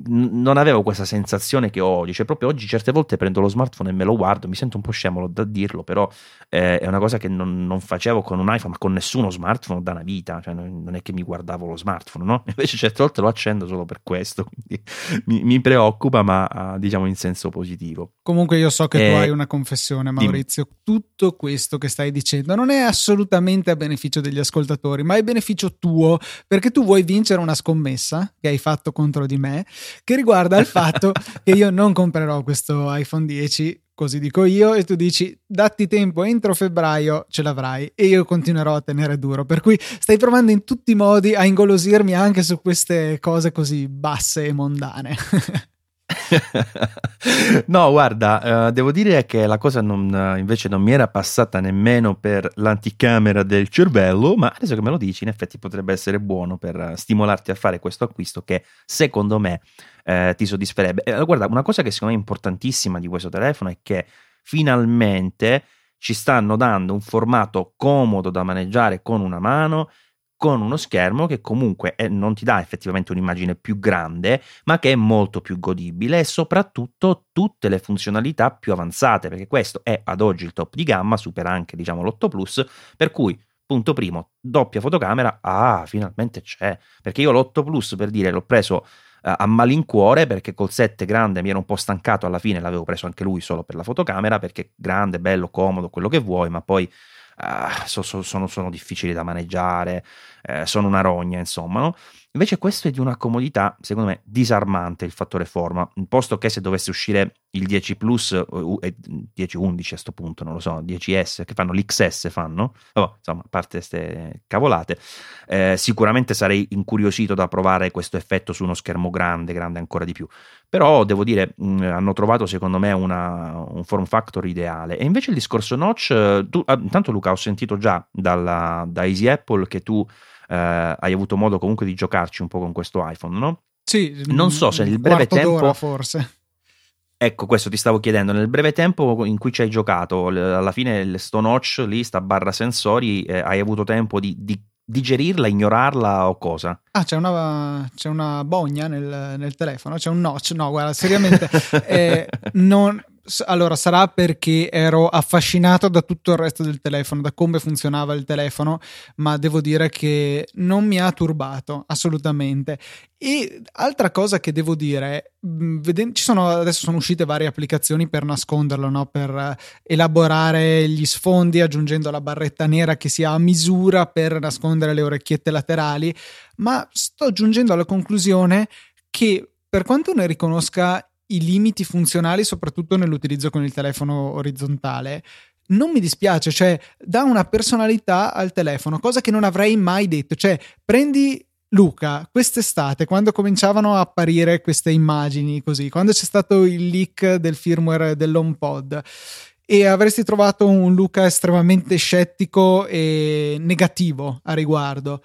non avevo questa sensazione che ho oggi, cioè proprio oggi certe volte prendo lo smartphone e me lo guardo, mi sento un po' scemo da dirlo, però eh, è una cosa che non, non, facevo con un iPhone, ma con nessuno smartphone da una vita, cioè non è che mi guardavo lo smartphone, no? Invece certe volte lo accendo solo per questo, quindi mi, mi preoccupa, ma diciamo in senso positivo. Comunque io so che eh, tu hai una confessione, Maurizio, dimmi. tutto questo che stai dicendo non è assolutamente a beneficio degli ascoltatori, ma è beneficio tuo, perché tu vuoi vincere una scommessa che hai fatto contro di me che riguarda il fatto che io non comprerò questo iPhone 10 così dico io, e tu dici datti tempo, entro febbraio ce l'avrai e io continuerò a tenere duro. Per cui stai provando in tutti i modi a ingolosirmi anche su queste cose così basse e mondane. no, guarda, uh, devo dire che la cosa non, uh, invece non mi era passata nemmeno per l'anticamera del cervello, ma adesso che me lo dici, in effetti potrebbe essere buono per uh, stimolarti a fare questo acquisto che secondo me ti soddisferebbe. guarda, una cosa che secondo me è importantissima di questo telefono è che finalmente ci stanno dando un formato comodo da maneggiare con una mano con uno schermo che comunque è, non ti dà effettivamente un'immagine più grande, ma che è molto più godibile e soprattutto tutte le funzionalità più avanzate, perché questo è ad oggi il top di gamma, supera anche diciamo l'8 Plus, per cui punto primo, doppia fotocamera, ah, finalmente c'è, perché io l'8 Plus per dire l'ho preso uh, a malincuore perché col 7 grande mi ero un po' stancato alla fine, l'avevo preso anche lui solo per la fotocamera perché grande, bello, comodo, quello che vuoi, ma poi uh, so, so, sono, sono, difficili da maneggiare, eh, sono una rogna, insomma, no? Invece questo è di una comodità, secondo me, disarmante il fattore forma, posto che se dovesse uscire il 10 Plus, eh, 10 11 a questo punto, non lo so, 10S, che fanno l'XS fanno, oh, insomma, a parte queste cavolate, eh, sicuramente sarei incuriosito da provare questo effetto su uno schermo grande, grande ancora di più. Però devo dire, mh, hanno trovato secondo me una, un form factor ideale. E invece il discorso notch, tu, ah, intanto Luca, ho sentito già dalla, da Easy Apple che tu eh, hai avuto modo comunque di giocarci un po' con questo iPhone, no? Sì, non so se nel breve tempo forse. Ecco, questo ti stavo chiedendo, nel breve tempo in cui ci hai giocato, alla fine il sto notch lì, sta barra sensori, eh, hai avuto tempo di, di, digerirla, ignorarla o cosa? Ah, c'è una, c'è una bogna nel, nel, telefono, c'è un notch, no, guarda, seriamente, eh, non allora, sarà perché ero affascinato da tutto il resto del telefono, da come funzionava il telefono, ma devo dire che non mi ha turbato assolutamente. E altra cosa che devo dire, mm, ci sono, adesso sono uscite varie applicazioni per nasconderlo, no? per eh, elaborare gli sfondi aggiungendo la barretta nera che sia a misura per nascondere le orecchiette laterali, ma sto giungendo alla conclusione che per quanto ne riconosca i limiti funzionali, soprattutto nell'utilizzo con il telefono orizzontale, non mi dispiace, cioè dà una personalità al telefono, cosa che non avrei mai detto. Cioè, prendi Luca, quest'estate, quando cominciavano a apparire queste immagini così, quando c'è stato il leak del firmware dell'HomePod e avresti trovato un Luca estremamente scettico e negativo a riguardo.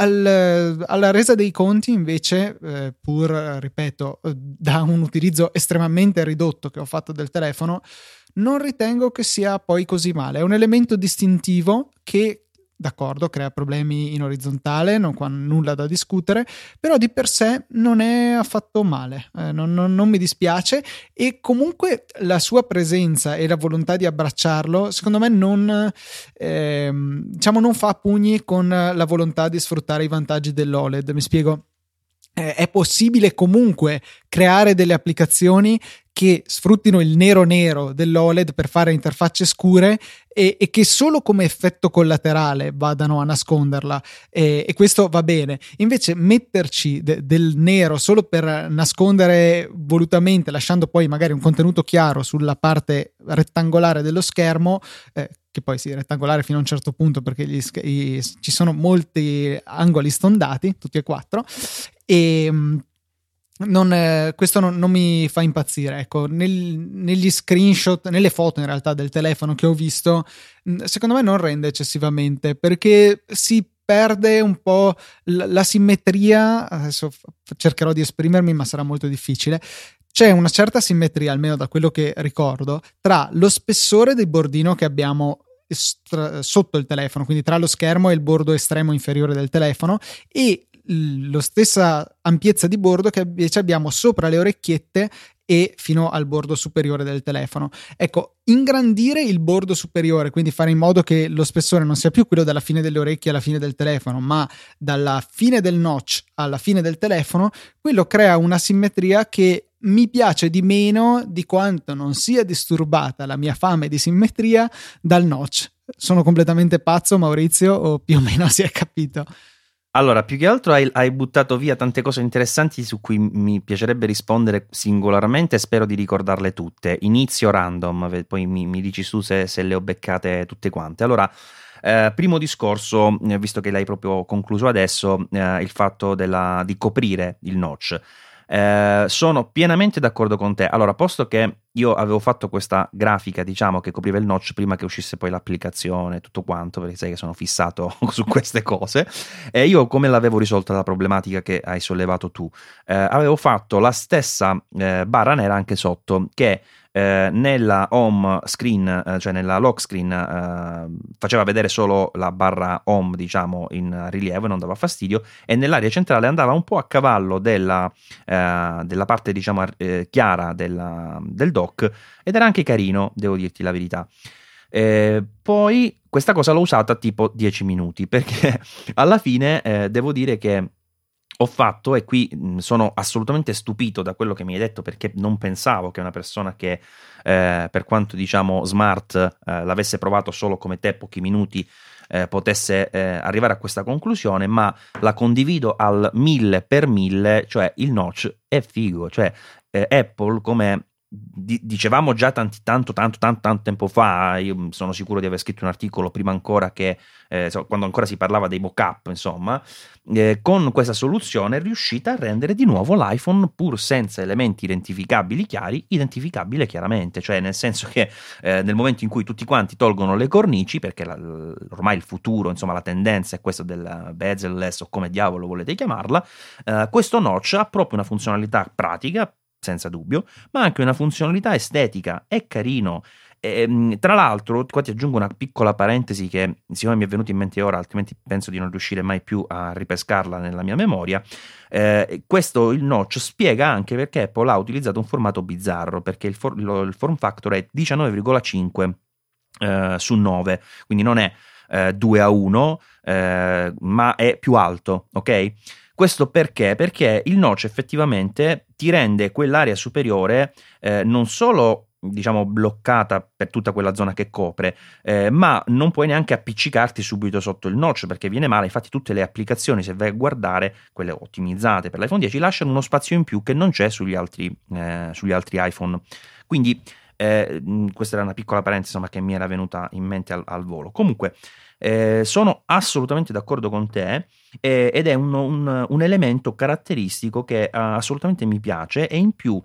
Al, alla resa dei conti, invece, eh, pur, ripeto, da un utilizzo estremamente ridotto che ho fatto del telefono, non ritengo che sia poi così male. È un elemento distintivo che d'accordo, crea problemi in orizzontale, non qua nulla da discutere, però di per sé non è affatto male, eh, non, non, non, mi dispiace e comunque la sua presenza e la volontà di abbracciarlo, secondo me non, eh, diciamo, non fa pugni con la volontà di sfruttare i vantaggi dell'OLED, mi spiego eh, è possibile comunque creare delle applicazioni che sfruttino il nero nero dell'OLED per fare interfacce scure e, e che solo come effetto collaterale vadano a nasconderla e, e questo va bene. Invece metterci de, del nero solo per nascondere volutamente, lasciando poi magari un contenuto chiaro sulla parte rettangolare dello schermo, eh, che poi sì, rettangolare fino a un certo punto perché gli, i, ci sono molti angoli stondati, tutti e quattro, e non, eh, questo non, non, mi fa impazzire. Ecco, nel, negli screenshot, nelle foto in realtà del telefono che ho visto, secondo me non rende eccessivamente perché si perde un po' la, la simmetria. Adesso cercherò di esprimermi, ma sarà molto difficile. C'è una certa simmetria, almeno da quello che ricordo, tra lo spessore del bordino che abbiamo sotto il telefono, quindi tra lo schermo e il bordo estremo inferiore del telefono, e la stessa ampiezza di bordo che invece abbiamo sopra le orecchiette e fino al bordo superiore del telefono. Ecco, ingrandire il bordo superiore, quindi fare in modo che lo spessore non sia più quello dalla fine delle orecchie alla fine del telefono, ma dalla fine del notch alla fine del telefono, quello crea una simmetria che mi piace di meno di quanto non sia disturbata la mia fame di simmetria dal notch. Sono completamente pazzo, Maurizio, o più o meno si è capito? Allora, più che altro hai, hai, buttato via tante cose interessanti su cui mi piacerebbe rispondere singolarmente e spero di ricordarle tutte. Inizio random, poi mi, mi dici su se, se, le ho beccate tutte quante. Allora, eh, primo discorso, eh, visto che l'hai proprio concluso adesso, eh, il fatto della, di coprire il notch. Eh, sono pienamente d'accordo con te. Allora, posto che io avevo fatto questa grafica, diciamo, che copriva il notch prima che uscisse poi l'applicazione tutto quanto, perché sai che sono fissato su queste cose, e io come l'avevo risolta la problematica che hai sollevato tu? Eh, avevo fatto la stessa eh, barra nera anche sotto, che eh, nella home screen, eh, cioè nella lock screen, eh, faceva vedere solo la barra home, diciamo, in rilievo e non dava fastidio, e nell'area centrale andava un po' a cavallo della, eh, della parte, diciamo, eh, chiara della, del dock, ed era anche carino, devo dirti la verità. Eh, poi questa cosa l'ho usata tipo 10 minuti perché alla fine eh, devo dire che ho fatto, e qui sono assolutamente stupito da quello che mi hai detto perché non pensavo che una persona che eh, per quanto diciamo smart eh, l'avesse provato solo come te pochi minuti eh, potesse eh, arrivare a questa conclusione, ma la condivido al mille per mille, cioè il notch è figo, cioè eh, Apple come dicevamo già tanti, tanto, tanto, tanto, tanto tempo fa, io sono sicuro di aver scritto un articolo prima ancora che, eh, quando ancora si parlava dei mock-up, insomma, eh, con questa soluzione è riuscita a rendere di nuovo l'iPhone, pur senza elementi identificabili chiari, identificabile chiaramente, cioè nel senso che eh, nel momento in cui tutti quanti tolgono le cornici, perché la, ormai il futuro, insomma la tendenza è questa del bezel-less o come diavolo volete chiamarla, eh, questo notch ha proprio una funzionalità pratica, senza dubbio, ma anche una funzionalità estetica, è carino. E, ehm, tra l'altro, qua ti aggiungo una piccola parentesi che siccome mi è venuta in mente ora, altrimenti penso di non riuscire mai più a ripescarla nella mia memoria. Eh, questo il notch spiega anche perché Apple ha utilizzato un formato bizzarro, perché il, for- lo, il form factor è 19,5 eh, su 9, quindi non è eh, 2 a 1, eh, ma è più alto, ok? Questo perché? Perché il notch effettivamente ti rende quell'area superiore eh, non solo diciamo bloccata per tutta quella zona che copre, eh, ma non puoi neanche appiccicarti subito sotto il notch perché viene male. Infatti, tutte le applicazioni, se vai a guardare, quelle ottimizzate per l'iPhone 10, lasciano uno spazio in più che non c'è sugli altri, eh, sugli altri iPhone. Quindi, eh, questa era una piccola parentesi insomma, che mi era venuta in mente al, al volo. Comunque, eh, sono assolutamente d'accordo con te eh, ed è un, un, un, elemento caratteristico che uh, assolutamente mi piace e in più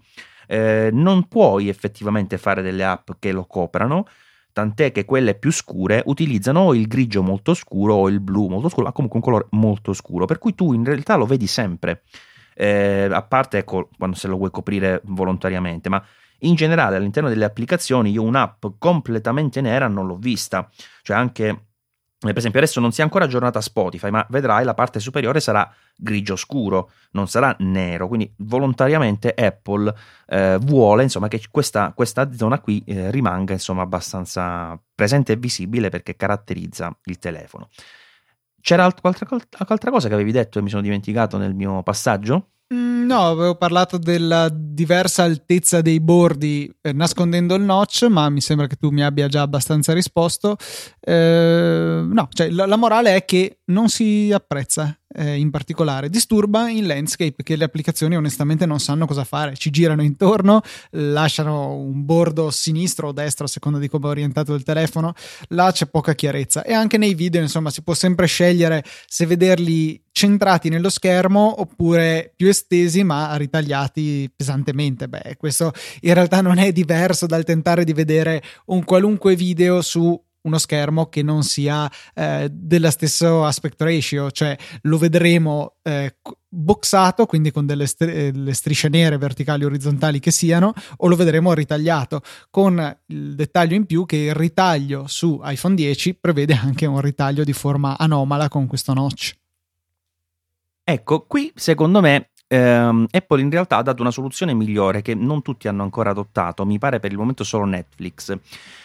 eh, non puoi effettivamente fare delle app che lo coprano, tant'è che quelle più scure utilizzano o il grigio molto scuro o il blu molto scuro, ma comunque un colore molto scuro, per cui tu in realtà lo vedi sempre. Eh, a parte ecco, quando se lo vuoi coprire volontariamente, ma in generale all'interno delle applicazioni io un'app completamente nera non l'ho vista, cioè anche per esempio adesso non si è ancora aggiornata Spotify, ma vedrai la parte superiore sarà grigio scuro, non sarà nero, quindi volontariamente Apple eh, vuole insomma, che questa, questa zona qui eh, rimanga insomma, abbastanza presente e visibile perché caratterizza il telefono. C'era alt- qualche altra cosa che avevi detto e mi sono dimenticato nel mio passaggio? Mm, no, avevo parlato della diversa altezza dei bordi eh, nascondendo il notch, ma mi sembra che tu mi abbia già abbastanza risposto. Eh, no, cioè la, la, morale è che non si apprezza eh, in particolare. Disturba in landscape che le applicazioni onestamente non sanno cosa fare, ci girano intorno, lasciano un bordo sinistro o destro a seconda di come è orientato il telefono, là c'è poca chiarezza e anche nei video insomma si può sempre scegliere se vederli centrati nello schermo oppure più estesi ma ritagliati pesantemente. Beh, questo in realtà non è diverso dal tentare di vedere un qualunque video su uno schermo che non sia eh, dello stesso aspect ratio, cioè lo vedremo eh, boxato, quindi con delle str- strisce nere verticali orizzontali che siano, o lo vedremo ritagliato, con il dettaglio in più che il ritaglio su iPhone 10 prevede anche un ritaglio di forma anomala con questo notch. Ecco, qui secondo me ehm, Apple in realtà ha dato una soluzione migliore che non tutti hanno ancora adottato, mi pare per il momento solo Netflix.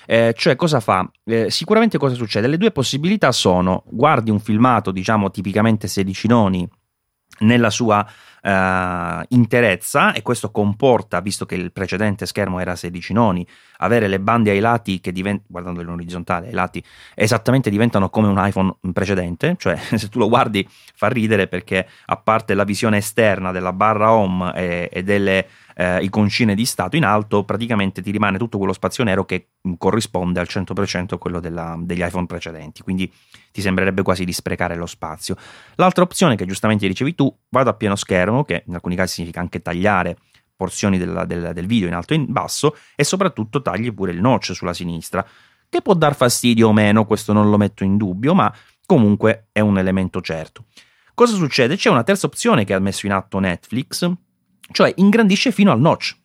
Eh, cioè, cosa fa? Eh, sicuramente cosa succede? Le due possibilità sono: guardi un filmato, diciamo tipicamente 16 noni, nella sua uh, interezza e questo comporta, visto che il precedente schermo era 16 noni, avere le bande ai lati che diventano, guardando in orizzontale, ai lati esattamente diventano come un iPhone precedente, cioè se tu lo guardi fa ridere perché a parte la visione esterna della barra home e, e delle eh, iconcine di stato in alto, praticamente ti rimane tutto quello spazio nero che corrisponde al 100% a quello della, degli iPhone precedenti, quindi ti sembrerebbe quasi di sprecare lo spazio. L'altra opzione che giustamente dicevi tu, vado a pieno schermo, che in alcuni casi significa anche tagliare porzioni del, del, del video in alto e in basso e soprattutto tagli pure il notch sulla sinistra, che può dar fastidio o meno, questo non lo metto in dubbio, ma comunque è un elemento certo. Cosa succede? C'è una terza opzione che ha messo in atto Netflix, cioè ingrandisce fino al notch,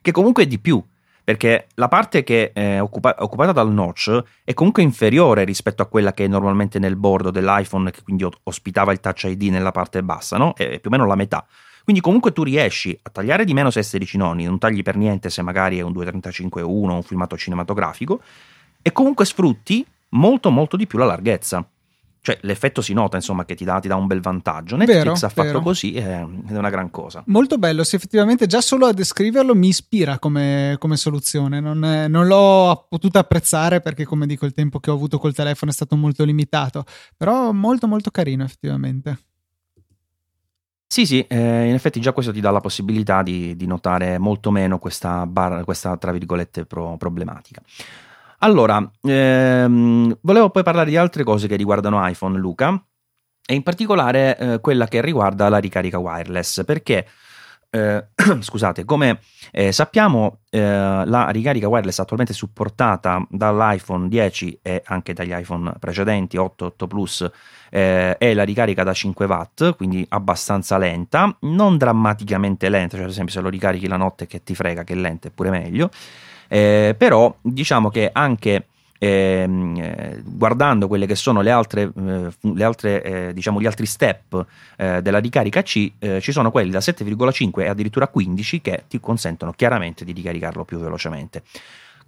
che comunque è di più, perché la parte che è occupa- occupata dal notch è comunque inferiore rispetto a quella che è normalmente nel bordo dell'iPhone, che quindi ospitava il Touch ID nella parte bassa, no? È più o meno la metà. Quindi comunque tu riesci a tagliare di meno se 16 noni, non tagli per niente se magari è un 235-1 un filmato cinematografico, e comunque sfrutti molto molto di più la larghezza. Cioè, l'effetto si nota, insomma, che ti dà, ti dà un bel vantaggio. Netflix vero, ha fatto vero. così eh, ed è una gran cosa. Molto bello, sì, effettivamente già solo a descriverlo mi ispira come, come soluzione. Non, è, non, l'ho potuto apprezzare perché, come dico, il tempo che ho avuto col telefono è stato molto limitato. Però molto, molto carino, effettivamente. Sì, sì, eh, in effetti già questo ti dà la possibilità di, di notare molto meno questa, bar, questa tra virgolette, pro, problematica. Allora, ehm, volevo poi parlare di altre cose che riguardano iPhone, Luca, e in particolare eh, quella che riguarda la ricarica wireless, perché eh, scusate, come eh, sappiamo, eh, la ricarica wireless attualmente supportata dall'iPhone 10 e anche dagli iPhone precedenti 8, 8 Plus eh, è la ricarica da 5 watt, quindi abbastanza lenta, non drammaticamente lenta, cioè ad esempio se lo ricarichi la notte che ti frega che è lenta è pure meglio eh, però diciamo che anche ehm, eh, guardando quelle che sono le altre, eh, le altre eh, diciamo gli altri step eh, della ricarica C, ci sono quelli da 7,5 e addirittura 15 che ti consentono chiaramente di ricaricarlo più velocemente.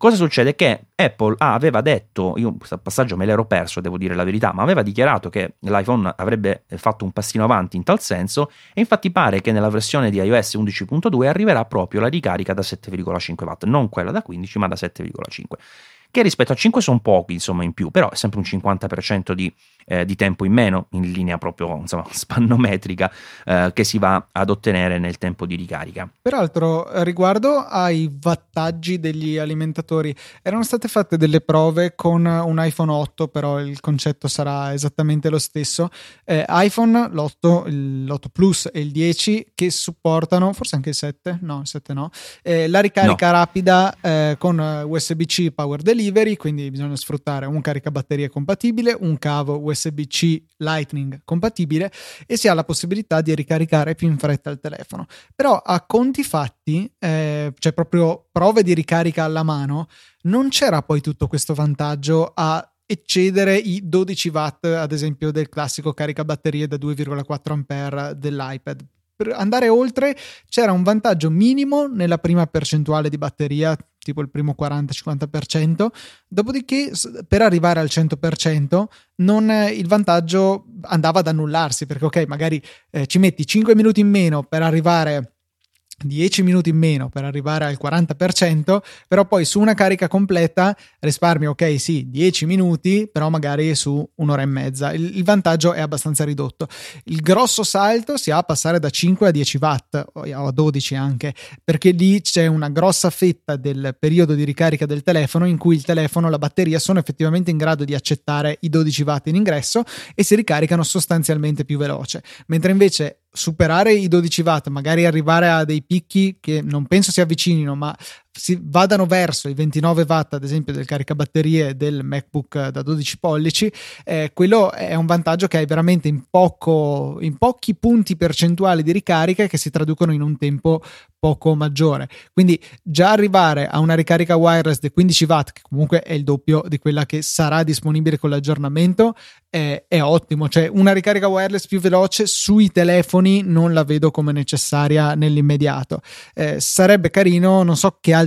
Cosa succede? Che Apple ah, aveva detto, io questo passaggio me l'ero perso, devo dire la verità, ma aveva dichiarato che l'iPhone avrebbe fatto un passino avanti in tal senso e infatti pare che nella versione di iOS 11.2 arriverà proprio la ricarica da 7,5 watt, non quella da 15 ma da 7,5 che rispetto a 5 sono pochi, insomma, in più, però è sempre un 50% di, eh, di tempo in meno, in linea proprio, insomma, spannometrica, eh, che si va ad ottenere nel tempo di ricarica. Peraltro, riguardo ai wattaggi degli alimentatori, erano state fatte delle prove con un iPhone 8, però il concetto sarà esattamente lo stesso. Eh, iPhone, l'8, l'8 Plus e il 10 che supportano, forse anche il 7, no, il 7 no, eh, la ricarica no. rapida eh, con USB-C Power Delivery delivery, quindi bisogna sfruttare un caricabatterie compatibile, un cavo USB-C Lightning compatibile e si ha la possibilità di ricaricare più in fretta il telefono. Però a conti fatti, eh, cioè proprio prove di ricarica alla mano, non c'era poi tutto questo vantaggio a eccedere i 12 watt, ad esempio, del classico caricabatterie da 2,4 ampere dell'iPad. Per andare oltre c'era un vantaggio minimo nella prima percentuale di batteria, tipo il primo 40-50%, dopodiché per arrivare al 100% non, il vantaggio andava ad annullarsi, perché ok, magari eh, ci metti 5 minuti in meno per arrivare 10 minuti in meno per arrivare al 40%, però poi su una carica completa risparmio, ok, sì, 10 minuti, però magari su un'ora e mezza. Il, il, vantaggio è abbastanza ridotto. Il grosso salto si ha a passare da 5 a 10 watt o a 12 anche, perché lì c'è una grossa fetta del periodo di ricarica del telefono in cui il telefono, la batteria sono effettivamente in grado di accettare i 12 watt in ingresso e si ricaricano sostanzialmente più veloce, mentre invece superare i 12 watt, magari arrivare a dei picchi che non penso si avvicinino, ma si vadano verso i 29 watt, ad esempio, del caricabatterie del MacBook da 12 pollici, eh, quello è un vantaggio che hai veramente in, poco, in pochi punti percentuali di ricarica che si traducono in un tempo poco maggiore. Quindi già arrivare a una ricarica wireless di 15 watt, che comunque è il doppio di quella che sarà disponibile con l'aggiornamento, è, è ottimo. Cioè una ricarica wireless più veloce sui telefoni non la vedo come necessaria nell'immediato. Eh, sarebbe carino, non so che altri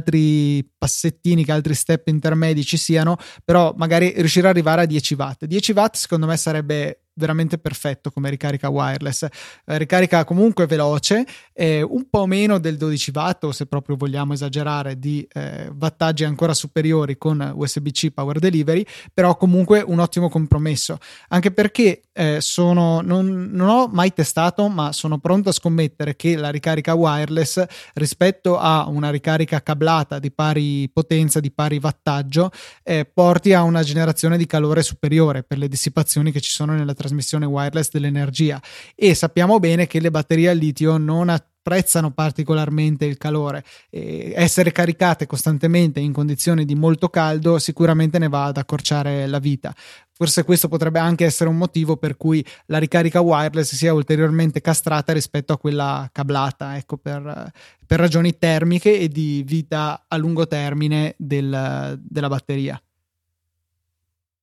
passettini, che altri step intermedi ci siano, però magari riuscire ad arrivare a 10 watt. 10 watt secondo me sarebbe veramente perfetto come ricarica wireless. Eh, ricarica comunque veloce, eh, un po' meno del 12 watt o se proprio vogliamo esagerare di eh, wattaggi ancora superiori con USB-C Power Delivery, però comunque un ottimo compromesso, anche perché eh, sono, non, non, ho mai testato, ma sono pronto a scommettere che la ricarica wireless rispetto a una ricarica cablata di pari potenza, di pari wattaggio, eh, porti a una generazione di calore superiore per le dissipazioni che ci sono nella trasmissione wireless dell'energia e sappiamo bene che le batterie al litio non apprezzano particolarmente il calore. E essere caricate costantemente in condizioni di molto caldo sicuramente ne va ad accorciare la vita. Forse questo potrebbe anche essere un motivo per cui la ricarica wireless sia ulteriormente castrata rispetto a quella cablata, ecco, per, per ragioni termiche e di vita a lungo termine del, della batteria.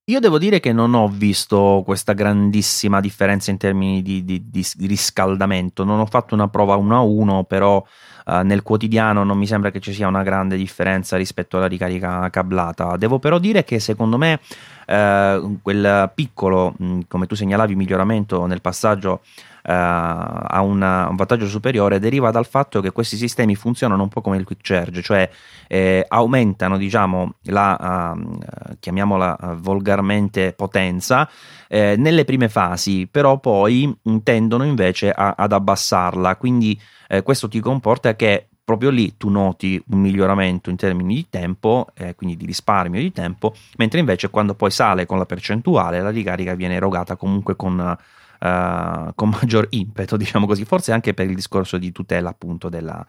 Io devo dire che non ho visto questa grandissima differenza in termini di, di, di riscaldamento. Non ho fatto una prova 1 a 1, però uh, nel quotidiano non mi sembra che ci sia una grande differenza rispetto alla ricarica cablata. Devo però dire che secondo me uh, quel piccolo, mh, come tu segnalavi, miglioramento nel passaggio uh, ha una, un vantaggio superiore deriva dal fatto che questi sistemi funzionano un po' come il quick charge, cioè eh, aumentano diciamo la uh, chiamiamola uh, volgarmente potenza eh, nelle prime fasi, però poi tendono invece a, ad abbassarla, quindi eh, questo ti comporta che proprio lì tu noti un miglioramento in termini di tempo, eh, quindi di risparmio di tempo, mentre invece quando poi sale con la percentuale la ricarica viene erogata comunque con uh, con maggior impeto, diciamo così, forse anche per il discorso di tutela appunto della,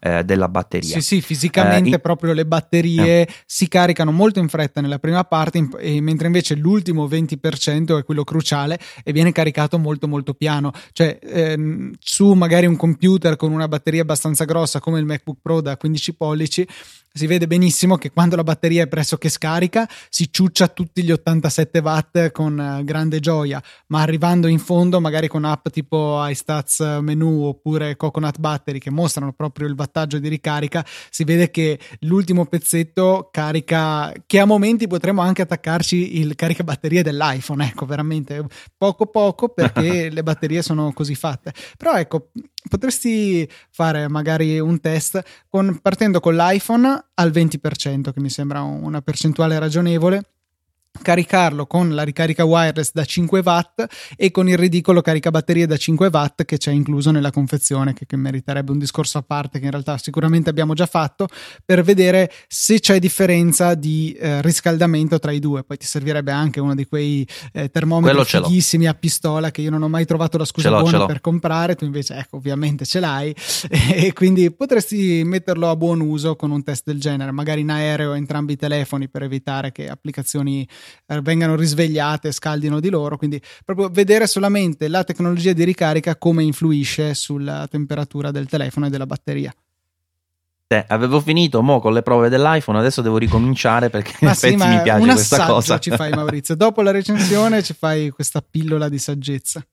eh, della batteria. Sì, sì, fisicamente uh, in... proprio le batterie eh. si caricano molto in fretta nella prima parte, in... e mentre invece l'ultimo 20% è quello cruciale e viene caricato molto molto piano. Cioè, ehm, su magari un computer con una batteria abbastanza grossa come il MacBook Pro da 15 pollici, si vede benissimo che quando la batteria è pressoché scarica si ciuccia tutti gli 87 watt con uh, grande gioia, ma arrivando in fondo magari con app tipo iStats Menu oppure Coconut Battery che mostrano proprio il wattaggio di ricarica, si vede che l'ultimo pezzetto carica, che a momenti potremmo anche attaccarci il caricabatterie dell'iPhone, ecco veramente poco poco perché le batterie sono così fatte. Però ecco, potresti fare magari un test con, partendo con l'iPhone al 20%, che mi sembra una percentuale ragionevole caricarlo con la ricarica wireless da 5 watt e con il ridicolo caricabatterie da 5 watt che c'è incluso nella confezione che, che, meriterebbe un discorso a parte che in realtà sicuramente abbiamo già fatto per vedere se c'è differenza di eh, riscaldamento tra i due. Poi ti servirebbe anche uno di quei eh, termometri fighissimi a pistola che io non ho mai trovato la scusa buona per comprare tu invece ecco ovviamente ce l'hai. E quindi potresti metterlo a buon uso con un test del genere magari in aereo entrambi i telefoni per evitare che applicazioni eh, vengano risvegliate, scaldino di loro, quindi proprio vedere solamente la tecnologia di ricarica come influisce sulla temperatura del telefono e della batteria. Eh, avevo finito mo con le prove dell'iPhone, adesso devo ricominciare perché in effetti sì, mi piace questa cosa. ci fai Maurizio, dopo la recensione ci fai questa pillola di saggezza.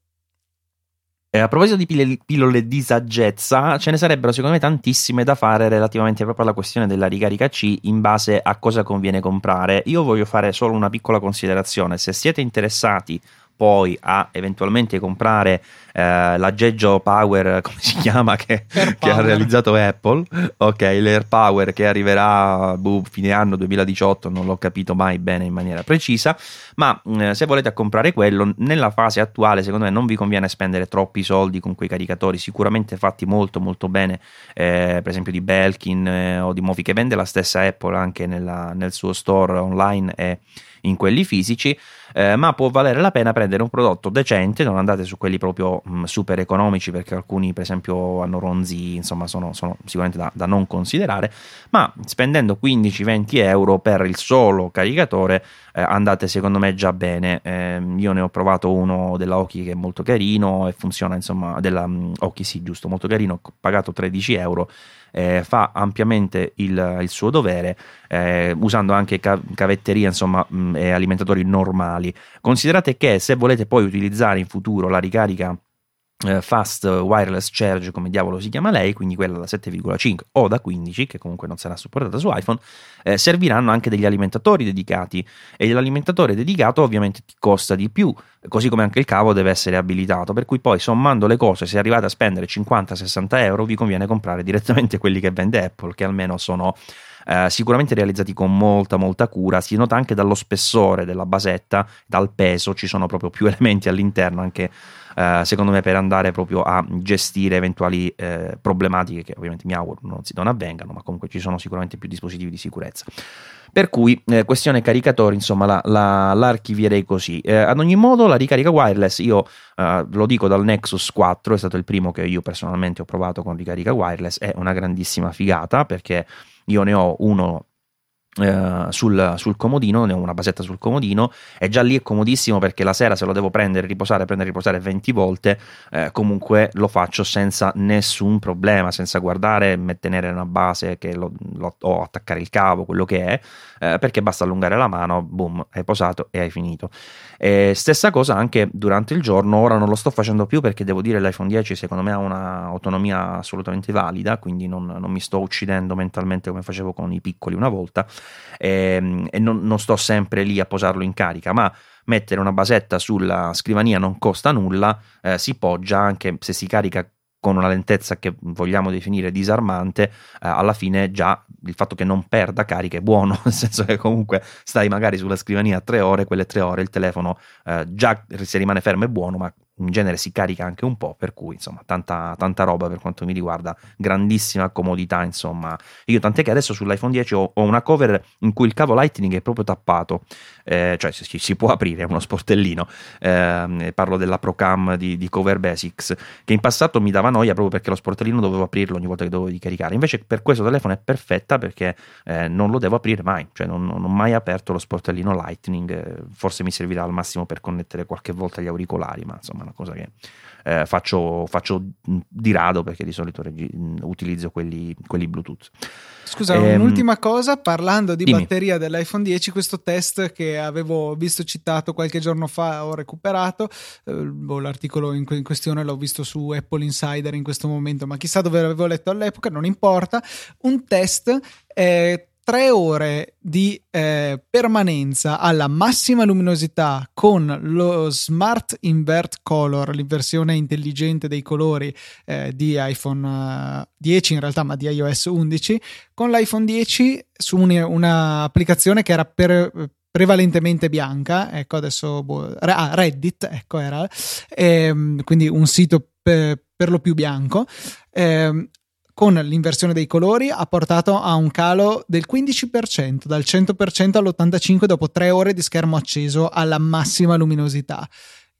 Eh, a proposito di pillole, pillole di saggezza, ce ne sarebbero secondo me tantissime da fare relativamente proprio alla questione della ricarica C in base a cosa conviene comprare. Io voglio fare solo una piccola considerazione. Se siete interessati poi a eventualmente comprare eh, l'aggeggio Power, come si chiama, che, che ha realizzato Apple, ok, l'Air Power che arriverà boh, fine anno 2018, non l'ho capito mai bene in maniera precisa, ma eh, se volete comprare quello, nella fase attuale secondo me non vi conviene spendere troppi soldi con quei caricatori, sicuramente fatti molto molto bene, eh, per esempio di Belkin eh, o di Mofi che vende la stessa Apple anche nella, nel suo store online e in quelli fisici, eh, ma può valere la pena prendere un prodotto decente, non andate su quelli proprio mh, super economici perché alcuni per esempio hanno ronzi, insomma sono, sono sicuramente da, da, non considerare, ma spendendo 15-20 euro per il solo caricatore eh, andate secondo me già bene. Eh, io ne ho provato uno della Oki che è molto carino e funziona insomma, della um, Oki sì giusto, molto carino, ho pagato 13 euro eh, fa ampiamente il, il suo dovere eh, usando anche cavetterie insomma, mh, e alimentatori normali. Considerate che se volete poi utilizzare in futuro la ricarica fast wireless charge come diavolo si chiama lei quindi quella da 7,5 o da 15 che comunque non sarà supportata su iPhone eh, serviranno anche degli alimentatori dedicati. E l'alimentatore dedicato ovviamente ti costa di più così come anche il cavo deve essere abilitato. Per cui poi sommando le cose se arrivate a spendere 50-60 euro vi conviene comprare direttamente quelli che vende Apple che almeno sono eh, sicuramente realizzati con molta molta cura. Si nota anche dallo spessore della basetta dal peso ci sono proprio più elementi all'interno anche eh, secondo me per andare proprio a gestire eventuali eh, problematiche che ovviamente mi auguro non, si, non avvengano, ma comunque ci sono sicuramente più dispositivi di sicurezza. Per cui, eh, questione caricatori, insomma, la, la, l'archivierei così. Eh, ad ogni modo, la ricarica wireless, io eh, lo dico dal Nexus 4, è stato il primo che io personalmente ho provato con ricarica wireless, è una grandissima figata perché io ne ho uno Uh, sul, sul, comodino, ne ho una basetta sul comodino e già lì è comodissimo perché la sera se lo devo prendere, riposare, prendere, riposare 20 volte, eh, comunque lo faccio senza nessun problema, senza guardare, tenere una base lo, lo, o attaccare il cavo, quello che è, eh, perché basta allungare la mano, boom, hai posato e hai finito. E stessa cosa anche durante il giorno, ora non lo sto facendo più perché devo dire l'iPhone 10 secondo me ha un'autonomia assolutamente valida, quindi non, non mi sto uccidendo mentalmente come facevo con i piccoli una volta e, ehm, e non, non sto sempre lì a posarlo in carica, ma mettere una basetta sulla scrivania non costa nulla, eh, si poggia anche se si carica con una lentezza che vogliamo definire disarmante, eh, alla fine già il fatto che non perda carica è buono, nel senso che comunque stai magari sulla scrivania tre ore, quelle tre ore il telefono eh, già se rimane fermo è buono, ma in genere si carica anche un po', per cui insomma tanta, tanta roba per quanto mi riguarda, grandissima comodità insomma. Io tant'è che adesso sull'iPhone 10 ho, ho una cover in cui il cavo Lightning è proprio tappato, eh, cioè si, si, può aprire, è uno sportellino, eh, parlo della Procam di, di, Cover Basics, che in passato mi dava noia proprio perché lo sportellino dovevo aprirlo ogni volta che dovevo ricaricare, invece per questo telefono è perfetta perché eh, non lo devo aprire mai, cioè non, non ho mai aperto lo sportellino Lightning, forse mi servirà al massimo per connettere qualche volta gli auricolari, ma insomma una cosa che eh, faccio, faccio, di rado perché di solito regi- utilizzo quelli, quelli Bluetooth. Scusa, ehm, un'ultima cosa, parlando di dimmi. batteria dell'iPhone 10, questo test che avevo visto citato qualche giorno fa, ho recuperato, eh, boh, l'articolo in, in, questione l'ho visto su Apple Insider in questo momento, ma chissà dove l'avevo letto all'epoca, non importa, un test eh, tre ore di eh, permanenza alla massima luminosità con lo Smart Invert Color, l'inversione intelligente dei colori eh, di iPhone 10 eh, in realtà, ma di iOS 11, con l'iPhone 10 su un'applicazione che era per, prevalentemente bianca, ecco adesso boh, ah, Reddit, ecco era, ehm, quindi un sito per, per lo più bianco. Eh, con l'inversione dei colori ha portato a un calo del 15%, dal 100% all'85% dopo tre ore di schermo acceso alla massima luminosità.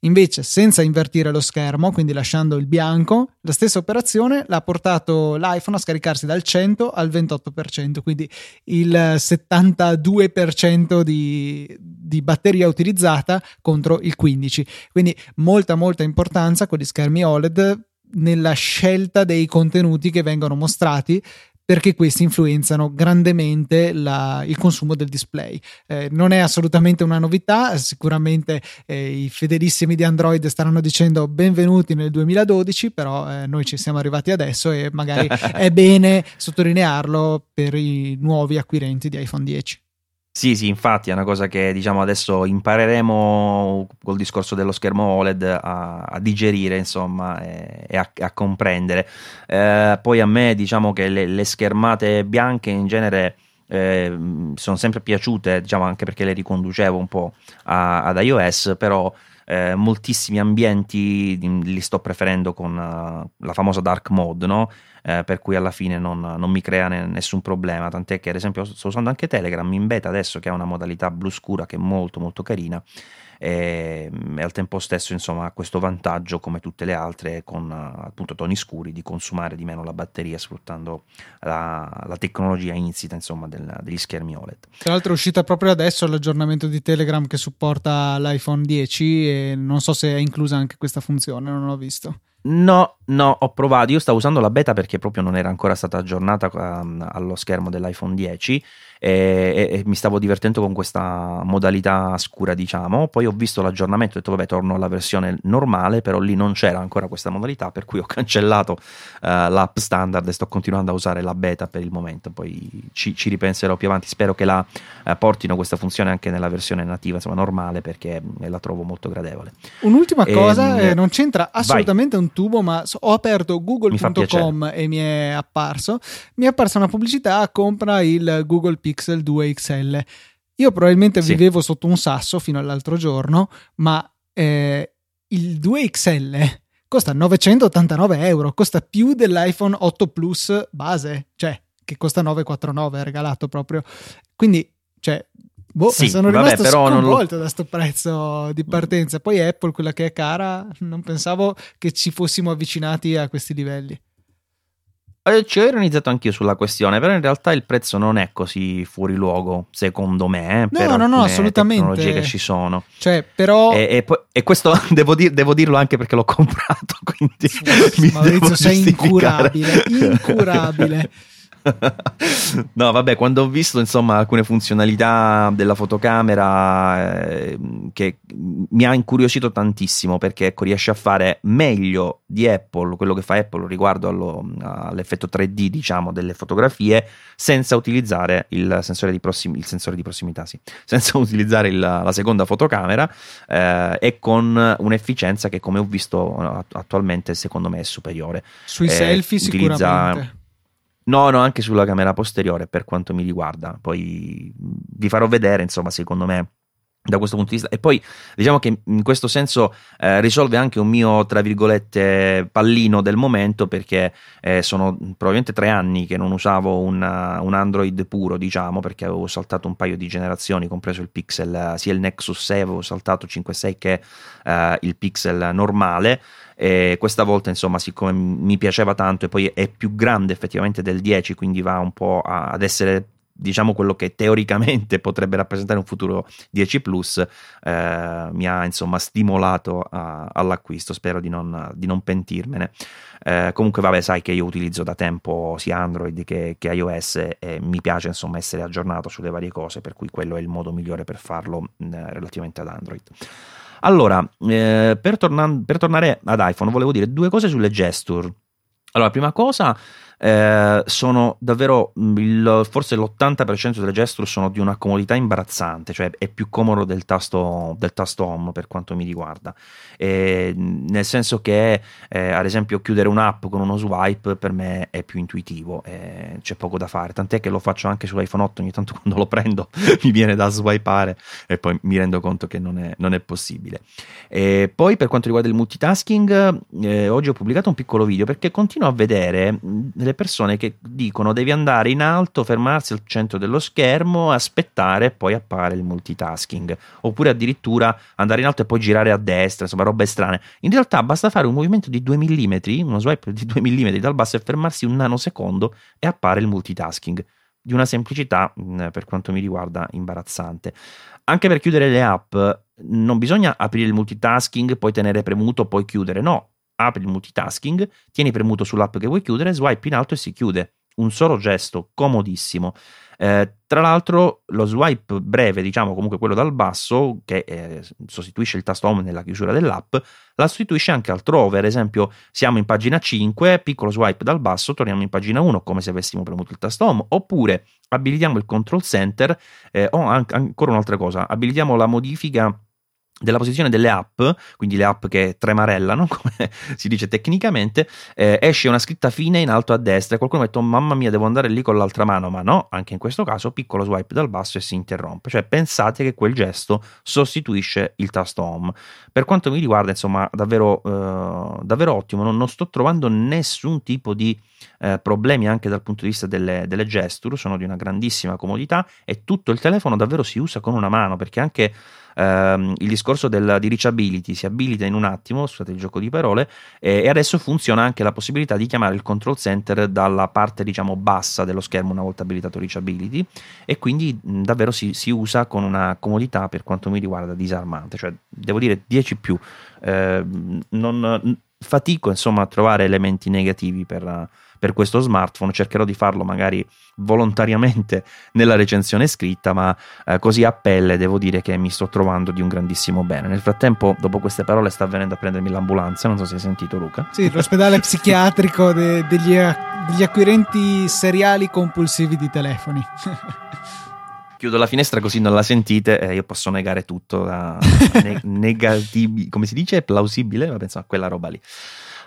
Invece, senza invertire lo schermo, quindi lasciando il bianco, la stessa operazione l'ha portato l'iPhone a scaricarsi dal 100 al 28%, quindi il 72% di, di batteria utilizzata contro il 15%. Quindi molta, molta importanza con gli schermi OLED nella scelta dei contenuti che vengono mostrati perché questi influenzano grandemente la, il consumo del display. Eh, non è assolutamente una novità, sicuramente eh, i fedelissimi di Android staranno dicendo benvenuti nel 2012, però eh, noi ci siamo arrivati adesso e magari è bene sottolinearlo per i nuovi acquirenti di iPhone 10. Sì, sì, infatti è una cosa che diciamo adesso impareremo col discorso dello schermo OLED a, a digerire, insomma, e, e a, a, comprendere. Eh, poi a me diciamo che le, le schermate bianche in genere eh, sono sempre piaciute, diciamo anche perché le riconducevo un po' a, ad iOS, però eh, moltissimi ambienti li sto preferendo con uh, la famosa dark mode, no? eh, per cui alla fine non, non mi crea ne, nessun problema, tant'è che ad esempio sto usando anche Telegram in beta adesso che ha una modalità blu scura che è molto molto carina e, ehm, e al tempo stesso insomma ha questo vantaggio come tutte le altre con appunto toni scuri di consumare di meno la batteria sfruttando la, la tecnologia insita insomma del, degli schermi OLED. Tra l'altro è uscita proprio adesso l'aggiornamento di Telegram che supporta l'iPhone 10 e non so se è inclusa anche questa funzione, non l'ho visto. No, no, ho provato. Io stavo usando la beta perché proprio non era ancora stata aggiornata um, allo schermo dell'iPhone 10 e, e, mi stavo divertendo con questa modalità scura, diciamo. Poi ho visto l'aggiornamento e ho detto, vabbè, torno alla versione normale, però lì non c'era ancora questa modalità, per cui ho cancellato uh, l'app standard e sto continuando a usare la beta per il momento. Poi ci, ci ripenserò più avanti. Spero che la uh, portino questa funzione anche nella versione nativa, insomma, normale, perché la trovo molto gradevole. Un'ultima e, cosa, eh, non c'entra assolutamente vai. un tubo, ma ho aperto google.com e mi è apparso. Mi è apparsa una pubblicità, compra il Google Pixel Pixel 2 XL. Io probabilmente sì. vivevo sotto un sasso fino all'altro giorno, ma eh, il 2 XL costa 989 euro, costa più dell'iPhone 8 Plus base, cioè che costa 949, regalato proprio. Quindi, cioè, boh, sì, sono rimasto vabbè, sconvolto lo... da questo prezzo di partenza. Poi Apple, quella che è cara, non pensavo che ci fossimo avvicinati a questi livelli. Eh, ci ho ironizzato anch'io sulla questione, però in realtà il prezzo non è così fuori luogo, secondo me, eh, no, per no, no, assolutamente. tecnologie che ci sono. Cioè, però... E, e, e questo devo, dir, devo, dirlo anche perché l'ho comprato, quindi... Maurizio, sei incurabile, incurabile. no, vabbè, quando ho visto insomma alcune funzionalità della fotocamera eh, che mi ha incuriosito tantissimo perché ecco, riesce a fare meglio di Apple quello che fa Apple riguardo allo, all'effetto 3D, diciamo, delle fotografie senza utilizzare il sensore di, prossim- il sensore di prossimità, sì. senza utilizzare il, la seconda fotocamera eh, e con un'efficienza che come ho visto attualmente secondo me è superiore. Sui eh, selfie utilizza... sicuramente No, no, anche sulla camera posteriore per quanto mi riguarda. Poi vi farò vedere, insomma, secondo me da questo punto di vista. E poi diciamo che in questo senso eh, risolve anche un mio, tra virgolette, pallino del momento perché eh, sono probabilmente tre anni che non usavo una, un Android puro, diciamo, perché avevo saltato un paio di generazioni, compreso il Pixel, sia il Nexus 6 avevo saltato 5.6 che eh, il Pixel normale. E questa volta, insomma, siccome mi piaceva tanto e poi è più grande effettivamente del 10, quindi va un po' a, ad essere diciamo quello che teoricamente potrebbe rappresentare un futuro 10 Plus, eh, mi ha insomma stimolato a, all'acquisto. Spero di non, di non pentirmene. Eh, comunque, vabbè, sai che io utilizzo da tempo sia Android che, che, iOS e mi piace insomma essere aggiornato sulle varie cose, per cui quello è il modo migliore per farlo eh, relativamente ad Android. Allora, eh, per, torna- per tornare ad iPhone, volevo dire due cose sulle gesture. Allora, prima cosa, eh, sono davvero mm, il, forse l'80% delle gesture sono di una comodità imbarazzante, cioè è più comodo del tasto, del tasto home per quanto mi riguarda. E, nel senso che, eh, ad esempio, chiudere un'app con uno swipe per me è più intuitivo, eh, c'è poco da fare. Tant'è che lo faccio anche sull'iPhone 8, ogni tanto quando lo prendo mi viene da swipeare e poi mi rendo conto che non è, non è possibile. E poi, per quanto riguarda il multitasking, eh, oggi ho pubblicato un piccolo video perché continuo a vedere delle delle persone che dicono devi andare in alto, fermarsi al centro dello schermo, aspettare e poi appare il multitasking, oppure addirittura andare in alto e poi girare a destra, insomma robe strane. In realtà basta fare un movimento di 2 mm, uno swipe di 2 mm dal basso e fermarsi un nanosecondo e appare il multitasking di una semplicità, mm, per quanto mi riguarda, imbarazzante. Anche per chiudere le app non bisogna aprire il multitasking, poi tenere premuto, poi chiudere. No, apri il multitasking, tieni premuto sull'app che vuoi chiudere, swipe in alto e si chiude. un solo gesto comodissimo. Eh, tra l'altro lo swipe breve, diciamo comunque quello dal basso, che eh, sostituisce il tasto home nella chiusura dell'app, la sostituisce anche altrove, ad esempio siamo in pagina 5, piccolo swipe dal basso, torniamo in pagina 1 come se avessimo premuto il tasto home, oppure abilitiamo il control center eh, o anche, ancora un'altra cosa, abilitiamo la modifica della posizione delle app, quindi le app che tremarellano, come si dice tecnicamente, eh, esce una scritta fine in alto a destra e qualcuno mette, oh, mamma mia, devo andare lì con l'altra mano, ma no, anche in questo caso piccolo swipe dal basso e si interrompe, cioè pensate che quel gesto sostituisce il tasto home. Per quanto mi riguarda, insomma, davvero, eh, davvero ottimo, non, non, sto trovando nessun tipo di eh, problemi anche dal punto di vista delle, delle gesture, sono di una grandissima comodità e tutto il telefono davvero si usa con una mano, perché anche ehm, il discorso del, di reachability si abilita in un attimo, scusate il gioco di parole, eh, e adesso funziona anche la possibilità di chiamare il control center dalla parte diciamo bassa dello schermo una volta abilitato reachability e quindi mh, davvero si, si, usa con una comodità per quanto mi riguarda disarmante, cioè devo dire 10 più. Eh, non, fatico insomma a trovare elementi negativi per per questo smartphone. Cercherò di farlo magari volontariamente nella recensione scritta, ma eh, così a pelle devo dire che mi sto trovando di un grandissimo bene. Nel frattempo, dopo queste parole, sta venendo a prendermi l'ambulanza. Non so se hai sentito, Luca. Sì, l'ospedale psichiatrico de- degli, degli acquirenti seriali compulsivi di telefoni. chiudo la finestra così non la sentite e io posso negare tutto da ne- negativi, come si dice, plausibile, ma penso a quella roba lì.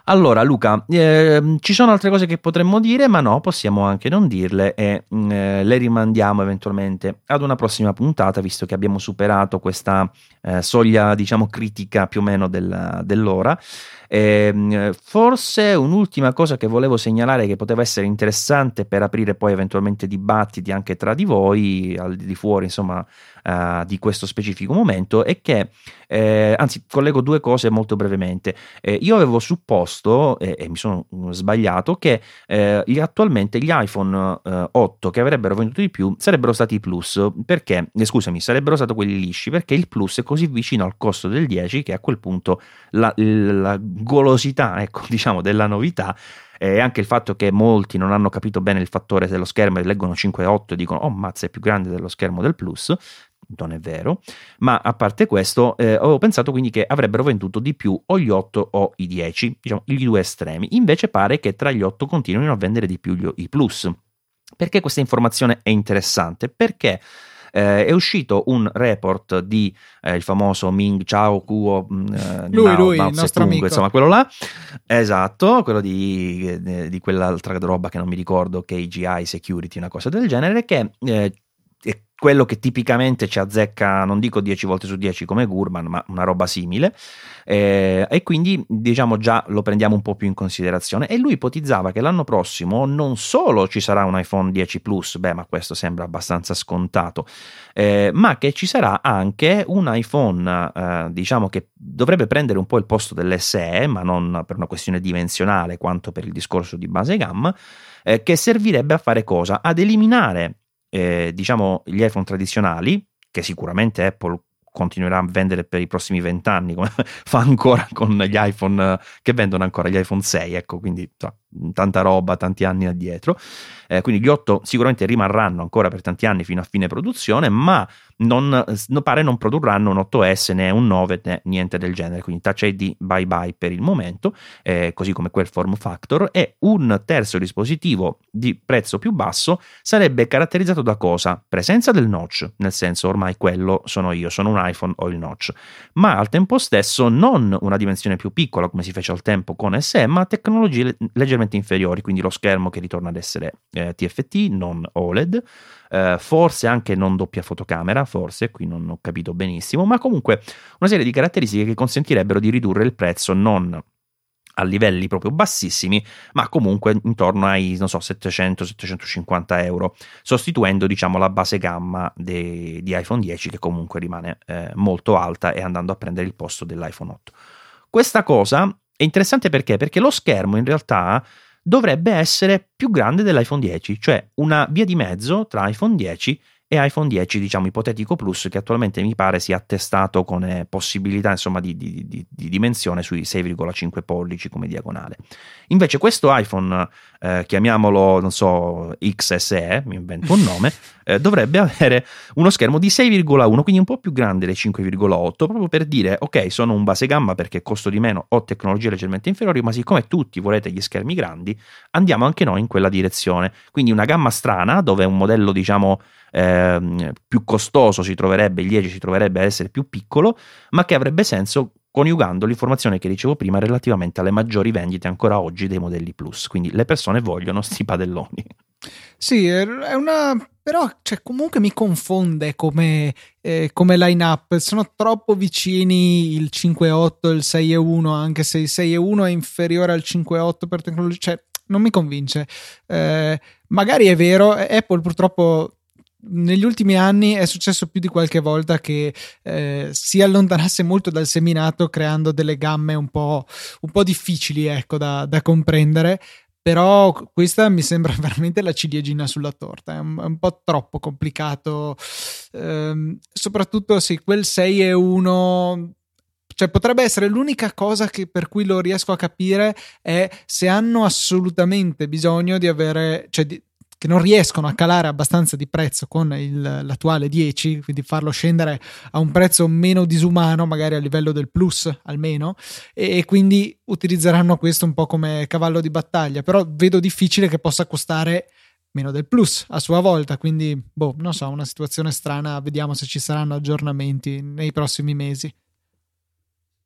Allora, Luca, eh, ci sono altre cose che potremmo dire, ma no, possiamo anche non dirle e mm, eh, le rimandiamo eventualmente ad una prossima puntata, visto che abbiamo superato questa eh, soglia, diciamo, critica più o meno del, dell'ora. Ehm, forse un'ultima cosa che volevo segnalare che poteva essere interessante per aprire poi eventualmente dibattiti anche tra di voi, al di fuori insomma uh, di questo specifico momento, è che, eh, anzi collego due cose molto brevemente. Eh, io avevo supposto, eh, e mi sono sbagliato, che eh, attualmente gli iPhone 8 che avrebbero venduto di più sarebbero stati i Plus, perché, scusami, sarebbero stati quelli lisci, perché il Plus è così vicino al costo del 10 che a quel punto la, la golosità, ecco, diciamo, della novità e anche il fatto che molti non hanno capito bene il fattore dello schermo e leggono 5.8 e dicono oh mazza è più grande dello schermo del Plus non è vero, ma a parte questo eh, ho pensato quindi che avrebbero venduto di più o gli 8 o i 10, diciamo i due estremi, invece pare che tra gli 8 continuino a vendere di più gli, i Plus. Perché questa informazione è interessante? Perché eh, è uscito un report di eh, il famoso Ming Chao Kuo mm, eh, lui, Nao, lui, Mao il nostro amico. insomma quello là esatto, quello di, eh, di quell'altra roba che non mi ricordo KGI Security, una cosa del genere che eh, quello che tipicamente ci azzecca, non dico 10 volte su 10 come Gurman, ma una roba simile, eh, e quindi diciamo già lo prendiamo un po' più in considerazione. E lui ipotizzava che l'anno prossimo non solo ci sarà un iPhone 10 Plus, beh, ma questo sembra abbastanza scontato, eh, ma che ci sarà anche un iPhone, eh, diciamo che dovrebbe prendere un po' il posto dell'SE, ma non per una questione dimensionale quanto per il discorso di base gamma, eh, che servirebbe a fare cosa? Ad eliminare eh, diciamo gli iPhone tradizionali, che sicuramente Apple continuerà a vendere per i prossimi vent'anni, come fa ancora con gli iPhone che vendono ancora gli iPhone 6, ecco, quindi tanta roba, tanti anni addietro. Eh, quindi gli 8 sicuramente rimarranno ancora per tanti anni fino a fine produzione, ma non, no, pare non produrranno un 8S né un 9 né niente del genere. Quindi Touch ID bye bye per il momento, eh, così come quel form factor. E un terzo dispositivo di prezzo più basso sarebbe caratterizzato da cosa? Presenza del notch, nel senso ormai quello sono io, sono un iPhone o il notch, ma al tempo stesso non una dimensione più piccola come si fece al tempo con SE, ma tecnologie leggermente inferiori, quindi lo schermo che ritorna ad essere eh, TFT, non OLED, eh, forse anche non doppia fotocamera, forse, qui non ho capito benissimo, ma comunque una serie di caratteristiche che consentirebbero di ridurre il prezzo non a livelli proprio bassissimi, ma comunque intorno ai so, 700-750 euro, sostituendo diciamo la base gamma de, di iPhone 10 che comunque rimane eh, molto alta e andando a prendere il posto dell'iPhone 8. Questa cosa è interessante perché? Perché lo schermo in realtà dovrebbe essere più grande dell'iPhone 10, cioè una via di mezzo tra iPhone 10 e iPhone 10 diciamo ipotetico Plus che attualmente mi pare sia attestato con eh, possibilità insomma di, di, di, di, dimensione sui 6,5 pollici come diagonale. Invece questo iPhone eh, chiamiamolo non so XSE mi invento un nome eh, dovrebbe avere uno schermo di 6,1 quindi un po' più grande dei 5,8 proprio per dire ok sono un base gamma perché costo di meno ho tecnologie leggermente inferiori ma siccome tutti volete gli schermi grandi andiamo anche noi in quella direzione. Quindi una gamma strana dove un modello diciamo eh, più costoso si troverebbe, il 10 si troverebbe ad essere più piccolo, ma che avrebbe senso coniugando l'informazione che dicevo prima relativamente alle maggiori vendite ancora oggi dei modelli Plus. Quindi le persone vogliono sti padelloni. Sì, è una. Però cioè, comunque mi confonde come, eh, come line-up. Sono troppo vicini il 5.8 e il 6.1, anche se il 6.1 è inferiore al 5.8 per tecnologia. Cioè, non mi convince. Eh, magari è vero, Apple purtroppo negli ultimi anni è successo più di qualche volta che eh, si allontanasse molto dal seminato creando delle gamme un po', un po difficili ecco, da, da, comprendere. Però questa mi sembra veramente la ciliegina sulla torta, è un, è un po' troppo complicato. Ehm, soprattutto sì, quel 6 e 1 cioè potrebbe essere l'unica cosa che, per cui lo riesco a capire è se hanno assolutamente bisogno di avere, cioè di, che non riescono a calare abbastanza di prezzo con il, l'attuale 10, quindi farlo scendere a un prezzo meno disumano, magari a livello del plus almeno, e, e quindi utilizzeranno questo un po' come cavallo di battaglia, però vedo difficile che possa costare meno del plus a sua volta, quindi boh, non so, una situazione strana, vediamo se ci saranno aggiornamenti nei prossimi mesi.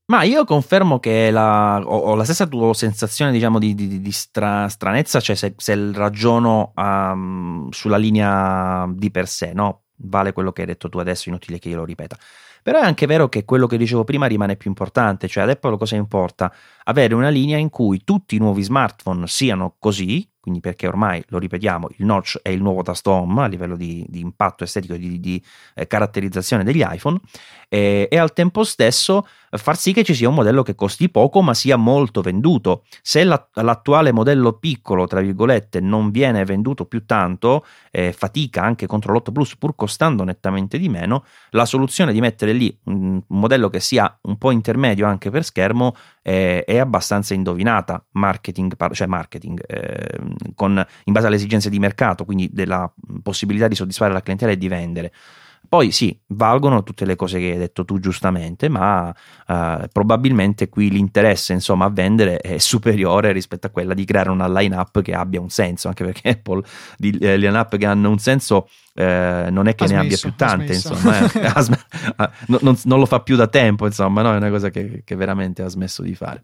Ma io confermo che la, ho, ho, la stessa tua sensazione, diciamo, di, di, di stra, stranezza, cioè se, se ragiono um, sulla linea di per sé, no? Vale quello che hai detto tu adesso, inutile che io lo ripeta. Però è anche vero che quello che dicevo prima rimane più importante, cioè ad Apple cosa importa? Avere una linea in cui tutti i nuovi smartphone siano così, quindi perché ormai, lo ripetiamo, il notch è il nuovo tasto home a livello di, di impatto estetico e di, di eh, caratterizzazione degli iPhone, e, e, al tempo stesso far sì che ci sia un modello che costi poco ma sia molto venduto. Se la, l'attuale modello piccolo, tra virgolette, non viene venduto più tanto, eh, fatica anche contro l'8 Plus pur costando nettamente di meno, la soluzione di mettere lì un, un modello che sia un po' intermedio anche per schermo eh, è abbastanza indovinata, marketing, cioè marketing, eh, con, in base alle esigenze di mercato, quindi della possibilità di soddisfare la clientela e di vendere. Poi sì, valgono tutte le cose che hai detto tu giustamente, ma uh, probabilmente qui l'interesse insomma, a vendere è superiore rispetto a quella di creare una line-up che abbia un senso, anche perché Apple di eh, line-up che hanno un senso eh, non è che ha ne smesso, abbia più tante, insomma, eh, non, non, non, lo fa più da tempo, insomma, no? è una cosa che, che veramente ha smesso di fare.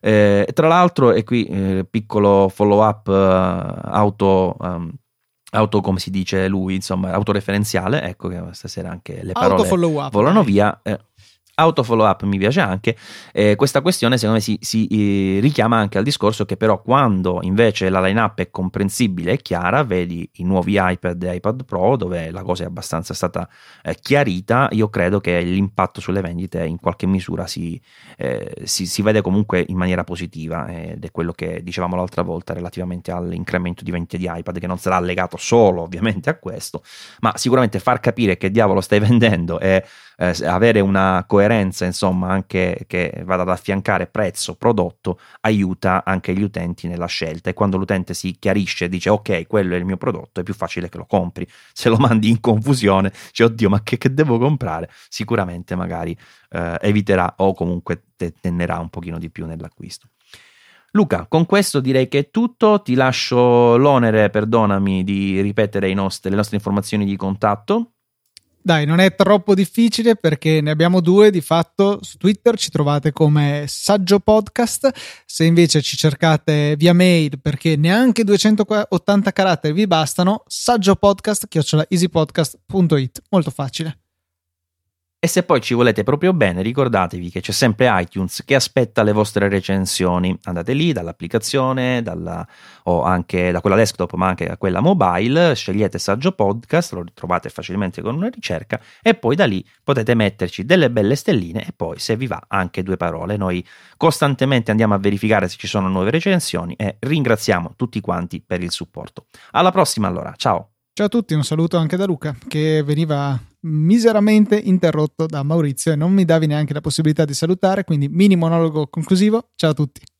Eh, tra l'altro, e qui eh, piccolo follow up uh, auto. Um, auto come si dice lui, insomma, autoreferenziale, ecco che stasera anche le parole volano via. Eh, Auto follow up mi piace anche. Eh, questa questione, secondo me, si, si eh, richiama anche al discorso che, però, quando invece la line-up è comprensibile e chiara, vedi i nuovi iPad e iPad Pro, dove la cosa è abbastanza stata eh, chiarita, io credo che l'impatto sulle vendite in qualche misura si, eh, si, si vede comunque in maniera positiva. Ed è quello che dicevamo l'altra volta relativamente all'incremento di vendite di iPad, che non sarà legato solo ovviamente a questo, ma sicuramente far capire che diavolo stai vendendo e eh, avere una coerenza, insomma, anche che vada ad affiancare prezzo, prodotto, aiuta anche gli utenti nella scelta. E quando l'utente si chiarisce e dice ok, quello è il mio prodotto, è più facile che lo compri. Se lo mandi in confusione, dice oddio, ma che, che devo comprare? Sicuramente magari eh, eviterà o comunque te- un pochino di più nell'acquisto. Luca, con questo direi che è tutto. Ti lascio l'onere, perdonami, di ripetere nostri, le nostre informazioni di contatto. Dai, non è troppo difficile perché ne abbiamo due di fatto. Su Twitter ci trovate come Saggio Podcast. Se invece ci cercate via mail perché neanche 280 caratteri vi bastano, saggiopodcast.easypodcast.it. Molto facile. E se poi ci volete proprio bene, ricordatevi che c'è sempre iTunes che aspetta le vostre recensioni. Andate lì dall'applicazione dalla, o anche da quella desktop, ma anche da quella mobile, scegliete Saggio Podcast, lo trovate facilmente con una ricerca e poi da lì potete metterci delle belle stelline e poi se vi va anche due parole. Noi costantemente andiamo a verificare se ci sono nuove recensioni e ringraziamo tutti quanti per il supporto. Alla prossima allora, ciao! Ciao a tutti, un saluto anche da Luca che veniva miseramente interrotto da Maurizio e non mi davi neanche la possibilità di salutare, quindi mini monologo conclusivo. Ciao a tutti.